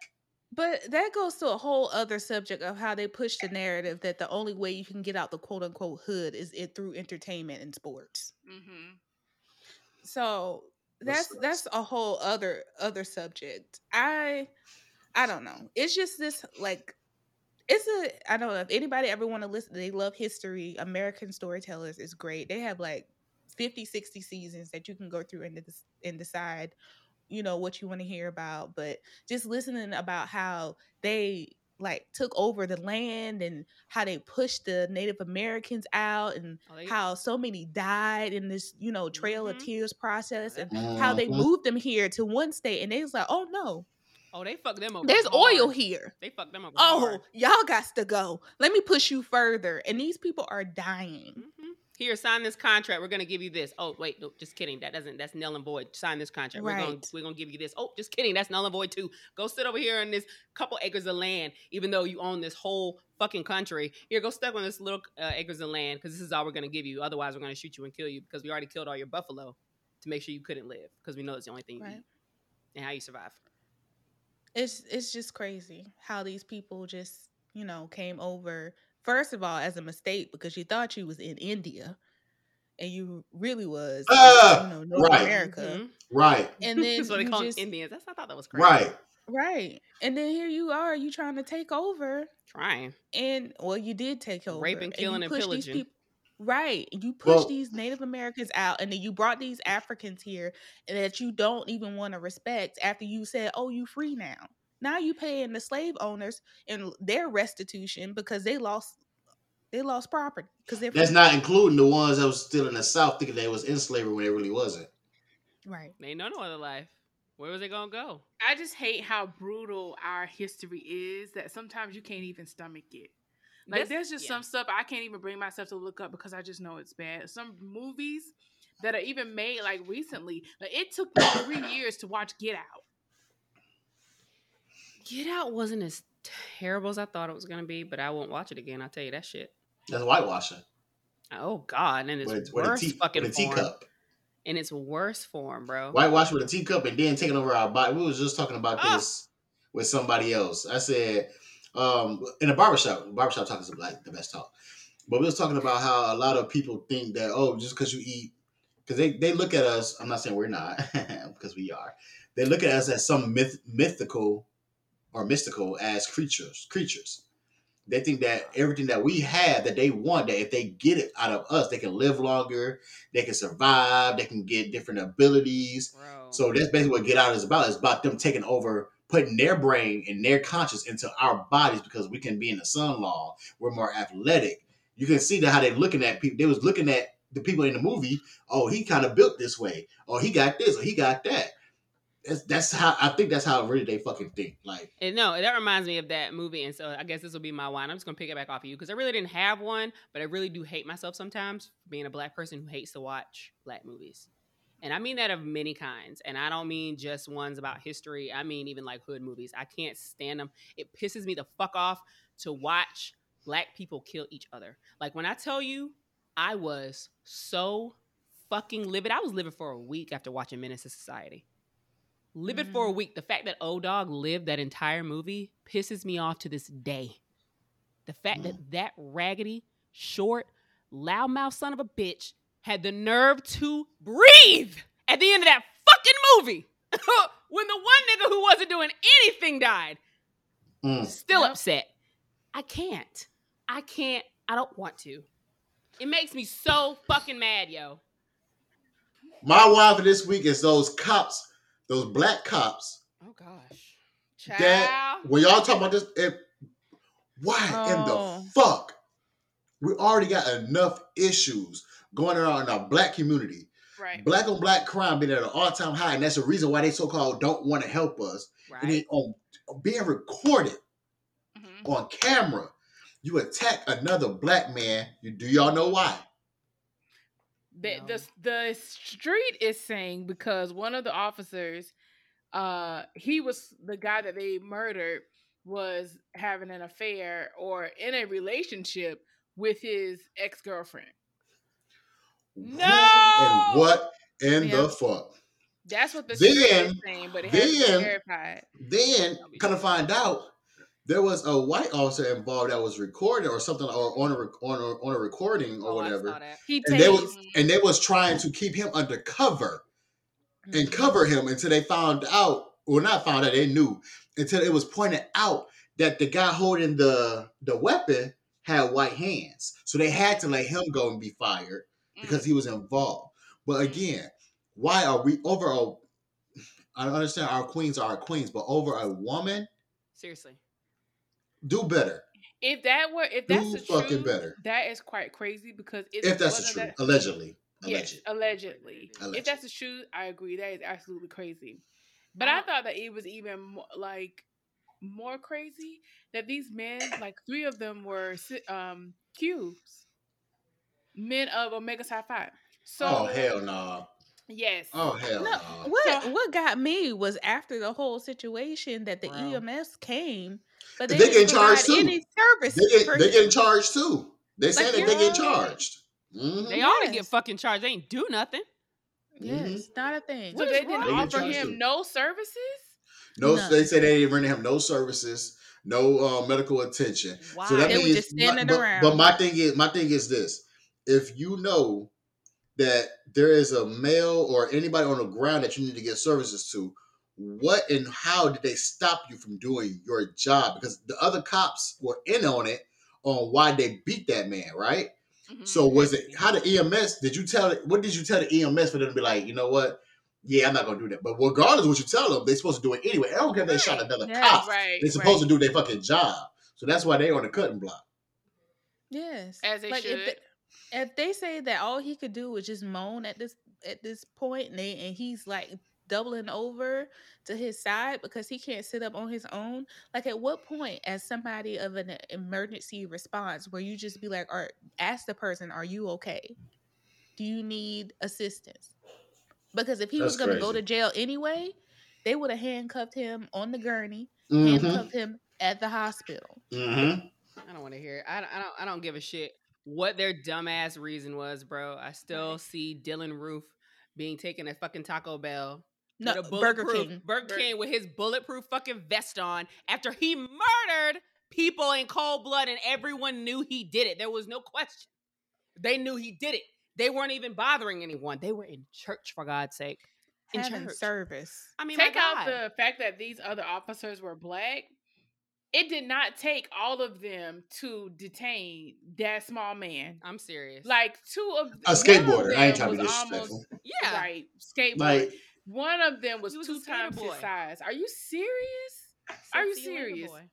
But that goes to a whole other subject of how they push the narrative that the only way you can get out the quote unquote hood is it through entertainment and sports. Mm-hmm. So that's that's a whole other other subject. I I don't know. It's just this like it's a I don't know if anybody ever want to listen they love history. American Storytellers is great. They have like 50 60 seasons that you can go through and, and decide you know what you want to hear about but just listening about how they like took over the land and how they pushed the native americans out and Oh, they- how so many died in this you know trail of Mhm. tears process and how they Mhm. moved them here to one state and they was like oh no oh, they fuck them over. there's hard. oil here They fucked them over. oh hard. y'all got to go let me push you further and these people are dying Mhm. Here, sign this contract. We're gonna give you this. Oh, wait, no, just kidding. That doesn't. That's null and void. Sign this contract. We're gonna Right. we're gonna give you this. Oh, just kidding. That's null and void too. Go sit over here in this couple acres of land, even though you own this whole fucking country. Here, go stuck on this little uh, acres of land because this is all we're gonna give you. Otherwise, we're gonna shoot you and kill you because we already killed all your buffalo to make sure you couldn't live because we know it's the only thing you Right. eat and how you survive. It's it's just crazy how these people just you know came over first of all as a mistake because you thought you was in India and you really was in, Ah, you know North right. America Mhm. Right, *laughs* and then That's what they you call just, Indians. That's I thought that was crazy. right. right and then here you are you trying to take over Trying. and well you did take over Raping, and you killing, and pushed these pillaging. Peop- right you pushed Well- these native americans out and then you brought these africans here and that you don't even want to respect after you said oh you free now now you paying the slave owners and their restitution because they lost they lost property because they're That's free. not including the ones that was still in the South thinking they was in slavery when it really wasn't. right They know no other life. Where was they gonna go? I just hate how brutal our history is that sometimes you can't even stomach it. Like This- there's just yeah. some stuff I can't even bring myself to look up because I just know it's bad. Some movies that are even made like recently, like it took me three *coughs* years to watch Get Out. Get Out wasn't as terrible as I thought it was gonna be, but I won't watch it again. I'll tell you that shit. That's whitewashing. Oh God, and it's With, with a worst tea, fucking with a form. teacup. In its worst form, bro. Whitewash with a teacup and then taking over our body. We was just talking about Ah. this with somebody else. I said, um, in a barbershop, barbershop talk is like the best talk. But we was talking about how a lot of people think that, oh, just because you eat, because they, they look at us, I'm not saying we're not, *laughs* because we are. They look at us as some myth, mythical or mystical as creatures, creatures. They think that everything that we have that they want, that if they get it out of us, they can live longer, they can survive, they can get different abilities. Bro. So that's basically what Get Out is about. It's about them taking over, putting their brain and their conscious into our bodies because we can be in the sun long. We're more athletic. You can see that how they're looking at people. They was looking at the people in the movie. Oh, he kind of built this way. Oh, he got this. Or he got that. That's, that's how I think. That's how really they fucking think. Like And no, that reminds me of that movie, and so I guess this will be my wine. I'm just gonna pick it back off of you because I really didn't have one, but I really do hate myself sometimes being a black person who hates to watch black movies. And I mean that of many kinds. And I don't mean just ones about history. I mean even like hood movies. I can't stand them. It pisses me the fuck off to watch black people kill each other. Like when I tell you, I was so fucking livid. I was livid for a week after watching Menace to Society. Livid for a mm. week. The fact that Old Dog lived that entire movie pisses me off to this day. The fact that mm. that raggedy, short, loudmouth son of a bitch had the nerve to breathe at the end of that fucking movie *laughs* when the one nigga who wasn't doing anything died. mm. Still Yep. upset. I can't. I can't. I don't want to. It makes me so fucking mad, yo. my wife for this week is those cops, those black cops. Oh gosh. That when y'all talk about this, if, why in Oh. the fuck? We already got enough issues going on in our black community. Right. Black on black crime being at an all time high, and that's the reason why they so called don't want to help us. And then on being recorded Mhm. on camera, you attack another black man. You do y'all know why? The, No. the the street is saying because one of the officers, uh, he was the guy that they murdered was having an affair or in a relationship with his ex girlfriend. No! And what in Yeah. the fuck? That's what the Then- saying, but it has to be then- Then, kind of find out there was a white officer involved that was recording or something, or on a on a, on a recording or Oh, whatever, saw that. He and they was and they was trying to keep him undercover and Mhm. cover him until they found out, or not found out, they knew until it was pointed out that the guy holding the the weapon had white hands, so they had to let him go and be fired because he was involved. But again, why are we over a? I understand our queens are our queens, but over a woman, Seriously. do better. If that were, if that's Do the fucking truth, better. that is quite crazy because it's If that's the whether truth, that- allegedly, Yes, alleged. allegedly. Alleged. If that's the truth, I agree. That is absolutely crazy. But I thought that it was even more, like more crazy that these men, like three of them, were si- um cubes, men of Omega Psi Phi. So oh hell no! yes, Oh hell No, no! what So- what got me was after the whole situation that the Bro. EMS came, but they, They didn't getting charged provide too. any service. They get for they getting charged too. They saying that they get charged. Mhm. They ought to get fucking charged. They ain't do nothing. Yes, not a thing. so they didn't? They offer him too. no services. No, No. they say they didn't render him no services, no uh, medical attention. Why? So that They were means, just standing but, around. But my thing is, my thing is this: if you know that there is a male or anybody on the ground that you need to get services to, what and how did they stop you from doing your job? Because the other cops were in on it on why they beat that man, right? Mhm. So was it how the EMS? Did you tell it? What did you tell the EMS for them to be like? You know what? Yeah, I'm not gonna do that. But regardless of what you tell them, they're supposed to do it anyway. I don't care if they shot another Yeah, cop. right, They're supposed right. to do their fucking job. So that's why they on the cutting block. Yes, as they Like, should. If they, if they say that all he could do was just moan at this at this point, and they and he's like doubling over to his side because he can't sit up on his own. Like, at what point, as somebody of an emergency response, where you just be like, or ask the person, "Are you okay? Do you need assistance?" Because if he was going to go to jail anyway, they would have handcuffed him on the gurney, Mm-hmm. handcuffed him at the hospital. Mm-hmm. I don't want to hear. It. I don't, I don't. I don't give a shit what their dumbass reason was, bro. I still see Dylann Roof being taken at fucking Taco Bell. No, with a Burger King. Burger Bur- King with his bulletproof fucking vest on after he murdered people in cold blood and everyone knew he did it. There was no question. They knew he did it. They weren't even bothering anyone. They were in church for God's sake. In Having church. service. I mean, take out the fact that these other officers were black. It did not take all of them to detain that small man. I'm serious. Like two of A one of skateboarder. I ain't them trying to be was disrespectful. yeah, right skateboard. Like one of them was was two times skater his size. Are you serious? Said, Are you serious? boy."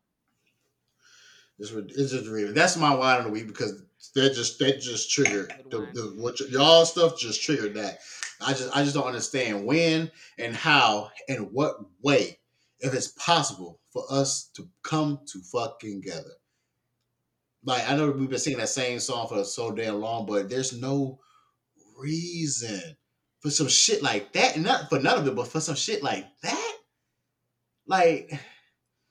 it's, re- it's just real. That's my wine of the week because that just that just triggered the, the what y'all stuff just triggered that. I just I just don't understand when and how and what way if it's possible for us to come to fucking together. Like I know we've been singing that same song for so damn long, but there's no reason for some shit like that. And not for none of it, but for some shit like that. Like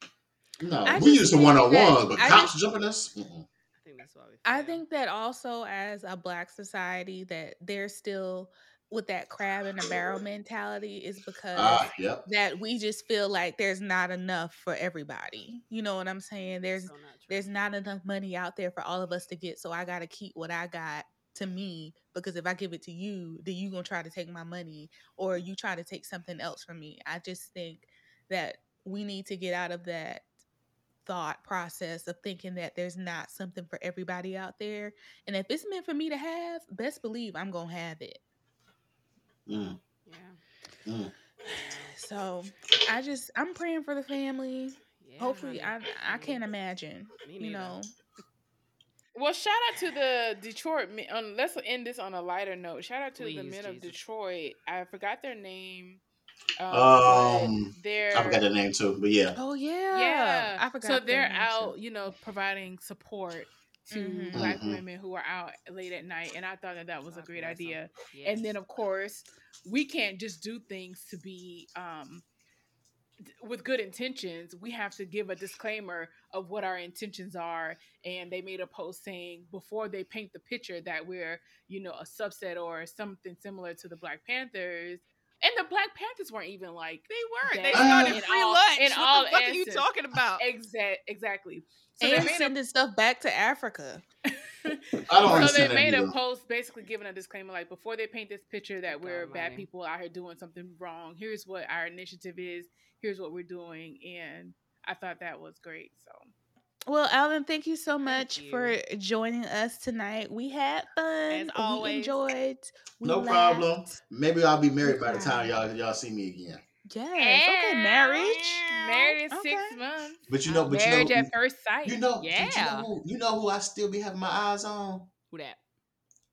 *sighs* no, I we just used to one on one, but I cops just- jumping us. Mm-mm. I think that's why we. I think that also as a black society that they're still with that crab in a barrel mentality is because Ah, yep. that we just feel like there's not enough for everybody. You know what I'm saying? There's So not there's not enough money out there for all of us to get, so I got to keep what I got to me because if I give it to you, then you going to try to take my money or you try to take something else from me. I just think that we need to get out of that thought process of thinking that there's not something for everybody out there. And if it's meant for me to have, best believe I'm going to have it. Mm. Yeah. Mm. *sighs* So I just I'm praying for the family. yeah Hopefully, I honey. I mean, can't imagine. me You know, Well, shout out to the Detroit. Um, let's end this on a lighter note. Shout out to the Please, men of Detroit. I forgot their name. Um, but they're I forgot the name too, but yeah. Oh yeah, yeah. I forgot. So their they're name, out, too. you know, providing support to Mhm. black Mhm. women who are out late at night, and I thought that that was a great idea. Yes. And then, of course, we can't just do things to be um, with good intentions. We have to give a disclaimer of what our intentions are. And they made a post saying before they paint the picture that we're, you know, a subset or something similar to the Black Panthers. And the Black Panthers weren't even like They weren't. They started in free all- lunch. in what all the fuck are you talking about? exact exactly. So and they made a sending stuff back to Africa. *laughs* I don't so they made a either. post basically giving a disclaimer like before they paint this picture that oh we're God, bad money. people out here doing something wrong here's what our initiative is here's what we're doing and i thought that was great so Well, Alan, thank you so much you. for joining us tonight. We had fun. As We enjoyed. We No problem. Maybe I'll be married by the time y'all y'all see me again. Yes. Okay. Marriage. married in Okay. six months But you know, but you know, at first sight you know, but you Yeah. know, who, you know who I still be having my eyes on? Who that?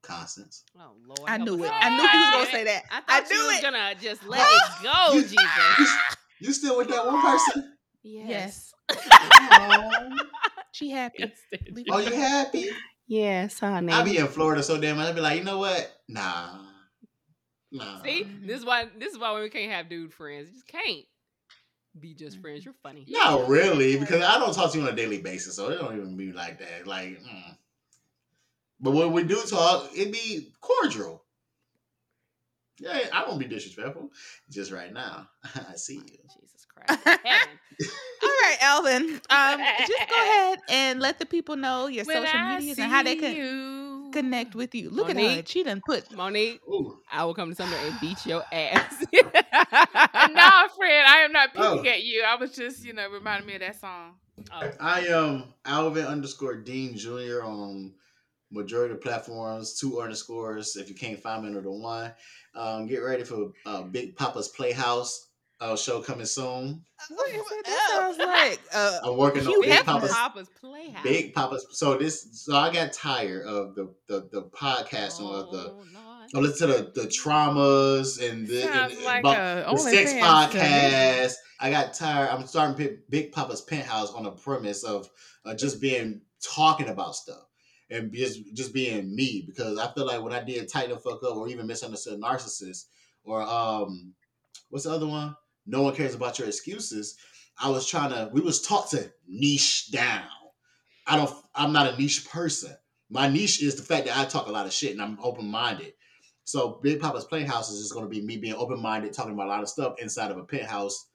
Constance. Oh Lord. I knew it. all. I knew he was gonna say that. I I thought you knew was it. gonna just let it *laughs* go, You- Jesus. You still with that one person? Yes. Aw. *laughs* She happy. Yes, Dad. Leave Are it you happy? Yes, honey. I be in Florida so damn. I be like, you know what? Nah, nah. See, this is why this is why we can't have dude friends. You just can't be just friends. You're funny. No, really, because I don't talk to you on a daily basis, so it don't even be like that. Like, mm. but when we do talk, it be cordial. Yeah, I won't be disrespectful. Just right now, *laughs* I see you. Jesus Christ. *laughs* All right, Alvin. Um, just go *laughs* ahead and let the people know your When social I medias and how they can you. connect with you. Look at her. Monique. She done put Monique, Ooh, I will come to somewhere and beat your ass. And *laughs* nah, friend, I am not Oh. peeking at you. I was just, you know, reminding me of that song. Oh, I am Alvin underscore Dean Jr. on majority of platforms, two underscores. If you can't find me under the one, um, get ready for uh, Big Papa's Playhouse uh, show coming soon. what is that? That sounds like uh *laughs* I'm working on Big Papa's Papa's Playhouse. Big Papa's. So this, so I got tired of the the, the podcasting of the. Oh, Lord. I listen to the, the traumas and the, Sounds and, like about a the sex podcast. I got tired. I'm starting Big, Big Papa's Penthouse on the premise of uh, just being talking about stuff and just just being me because I feel like when I did tighten the fuck up or even misunderstood narcissist or um what's the other one? No one cares about your excuses. I was trying to. We was taught to niche down. I don't. I'm not a niche person. My niche is the fact that I talk a lot of shit and I'm open minded. So Big Papa's Playhouse is just going to be me being open minded, talking about a lot of stuff inside of a penthouse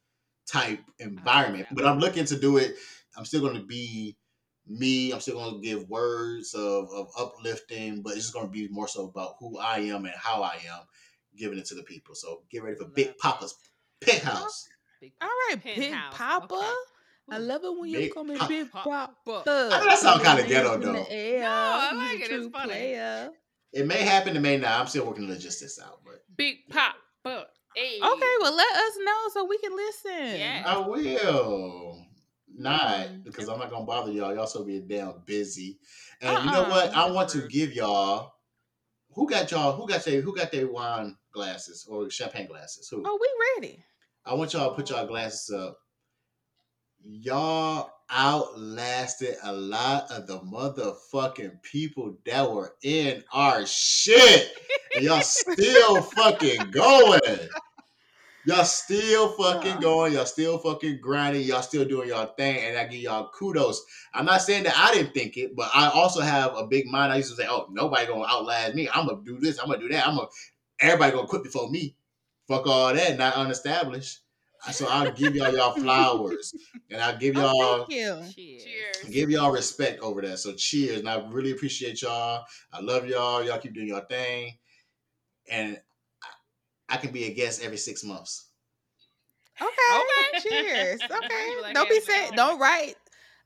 type environment. But I'm looking to do it. I'm still going to be me. I'm still going to give words of, of uplifting, but it's just going to be more so about who I am and how I am, giving it to the people. So get ready for Big. Papa's Penthouse. Big all right, Big Papa. Okay. I love it when you Big call me Papa. Big Papa. Papa. I know that sound kinda ghetto, though. No, I like a it. It's funny. player. It may happen, it may not. I'm still working the logistics out, but Big pop, but hey. Okay, well let us know so we can listen. Yeah. I will. Not Mm. because I'm not gonna bother y'all. Y'all so be damn busy. And you know Uh-uh. what? I want to give y'all who got y'all who got their who got their wine glasses or champagne glasses? Who? Oh, we ready. I want y'all to put y'all glasses up. Y'all outlasted a lot of the motherfucking people that were in our shit. And y'all still fucking going. Y'all still fucking going. Y'all still fucking grinding. Y'all still doing y'all thing. And I give y'all kudos. I'm not saying that I didn't think it, but I also have a big mind. I used to say, oh, nobody gonna outlast me. I'm gonna do this. I'm gonna do that. I'm gonna everybody gonna quit before me. Fuck all that, not unestablished. So I'll give y'all y'all *laughs* flowers. And I'll give y'all Oh, thank you. Cheers. Cheers. give y'all respect over that. So cheers. And I really appreciate y'all. I love y'all. Y'all keep doing your thing. And I, I can be a guest every six months. Okay. Okay. *laughs* Cheers. Okay. Like don't be having saying. Don't write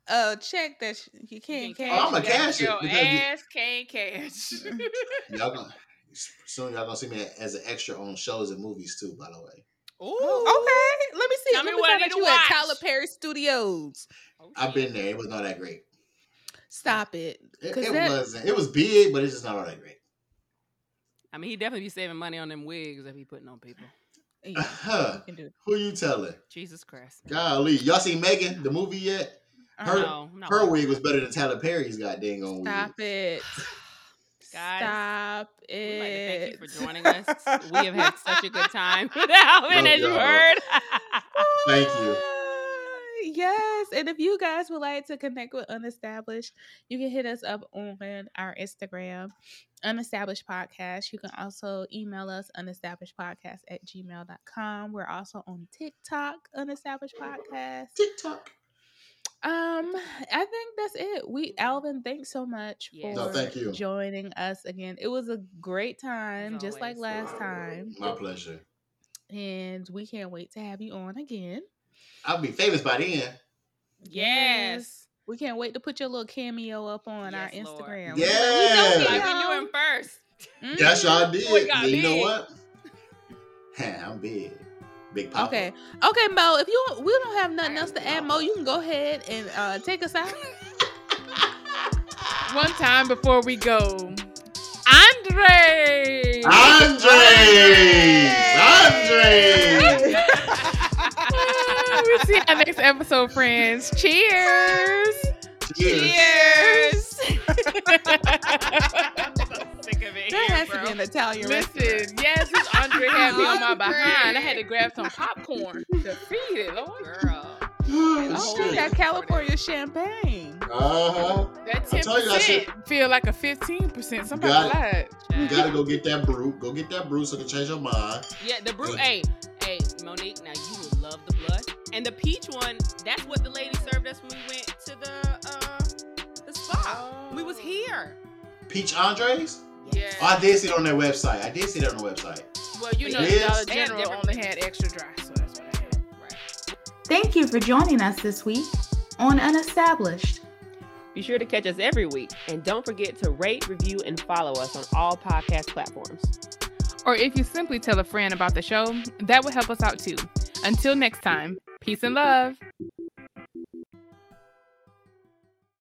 a check that you can't can cash. Oh, I'm a You got cash it Your because you- ass can't cash. *laughs* Y'all gonna soon y'all gonna see me as an extra on shows and movies too, by the way. Ooh. Okay. Let me see. Tell Let me me what I find need out to you at watch. Tyler Perry Studios. Oh, I've been there. It was not that great. Stop it. It, 'Cause it that- wasn't. It was big, but it's just not all that great. I mean, he definitely be saving money on them wigs if he putting on people. *laughs* Yeah, Uh-huh. you can do it. Who you telling? Jesus Christ. Golly, y'all seen Megan the movie yet? Her no, her wig was better than Tyler Perry's goddamn on wig. Stop it. *laughs* Guys, Stop We'd it. like to thank you for joining us. We have had such a good *laughs* time with Alvin, Love as you heard. Thank you. *laughs* Yes. And if you guys would like to connect with Unestablished, you can hit us up on our Instagram, Unestablished Podcast. You can also email us, unestablished.podcast at gmail.com. We're also on TikTok, Unestablished Podcast. TikTok. Um, I think that's it. We Alvin, thanks so much Yes. for No, thank you. joining us again. It was a great time, just like last time. My pleasure. And we can't wait to have you on again. I'll be famous by then. Yes. We can't wait to put your little cameo up on our Yes, Lord. Instagram. Yeah. We Like know we y'all. *laughs* doing first. Mhm. Yes, y'all did. We got Then you know big. what? *laughs* I'm big. Big pop. Okay. Okay, Mo, if you we don't have nothing else to add, Mo, you can go ahead and uh take us out. *laughs* One time before we go, Andre. Andre! Andre! *laughs* we'll see you next episode, friends. Cheers. Cheers. *laughs* Sick of it That here, has to be an Italian restaurant. Listen, yes, this Andre had me on my *laughs* Andre. behind. I had to grab some popcorn to feed it, Lord. Girl. Oh, Oh, we got California champagne. Uh-huh. That I ten told you that shit. percent feel like a fifteen percent. Somebody Got it. lied. You gotta go get that brut. Go get that brut so you can change your mind. Yeah, the brut. Hey, hey, Monique. Now you will love the blood and the peach one. That's what the lady served us when we went to the uh the spa. We was here. Peach Andres? Yeah. Oh, I did see it on their website. I did see that on the website. Well, you know, Yes. Dollar General only had extra dry, so that's what I had. Right. Thank you for joining us this week on Unestablished. Be sure to catch us every week and don't forget to rate, review, and follow us on all podcast platforms. Or if you simply tell a friend about the show, that would help us out too. Until next time, peace and love.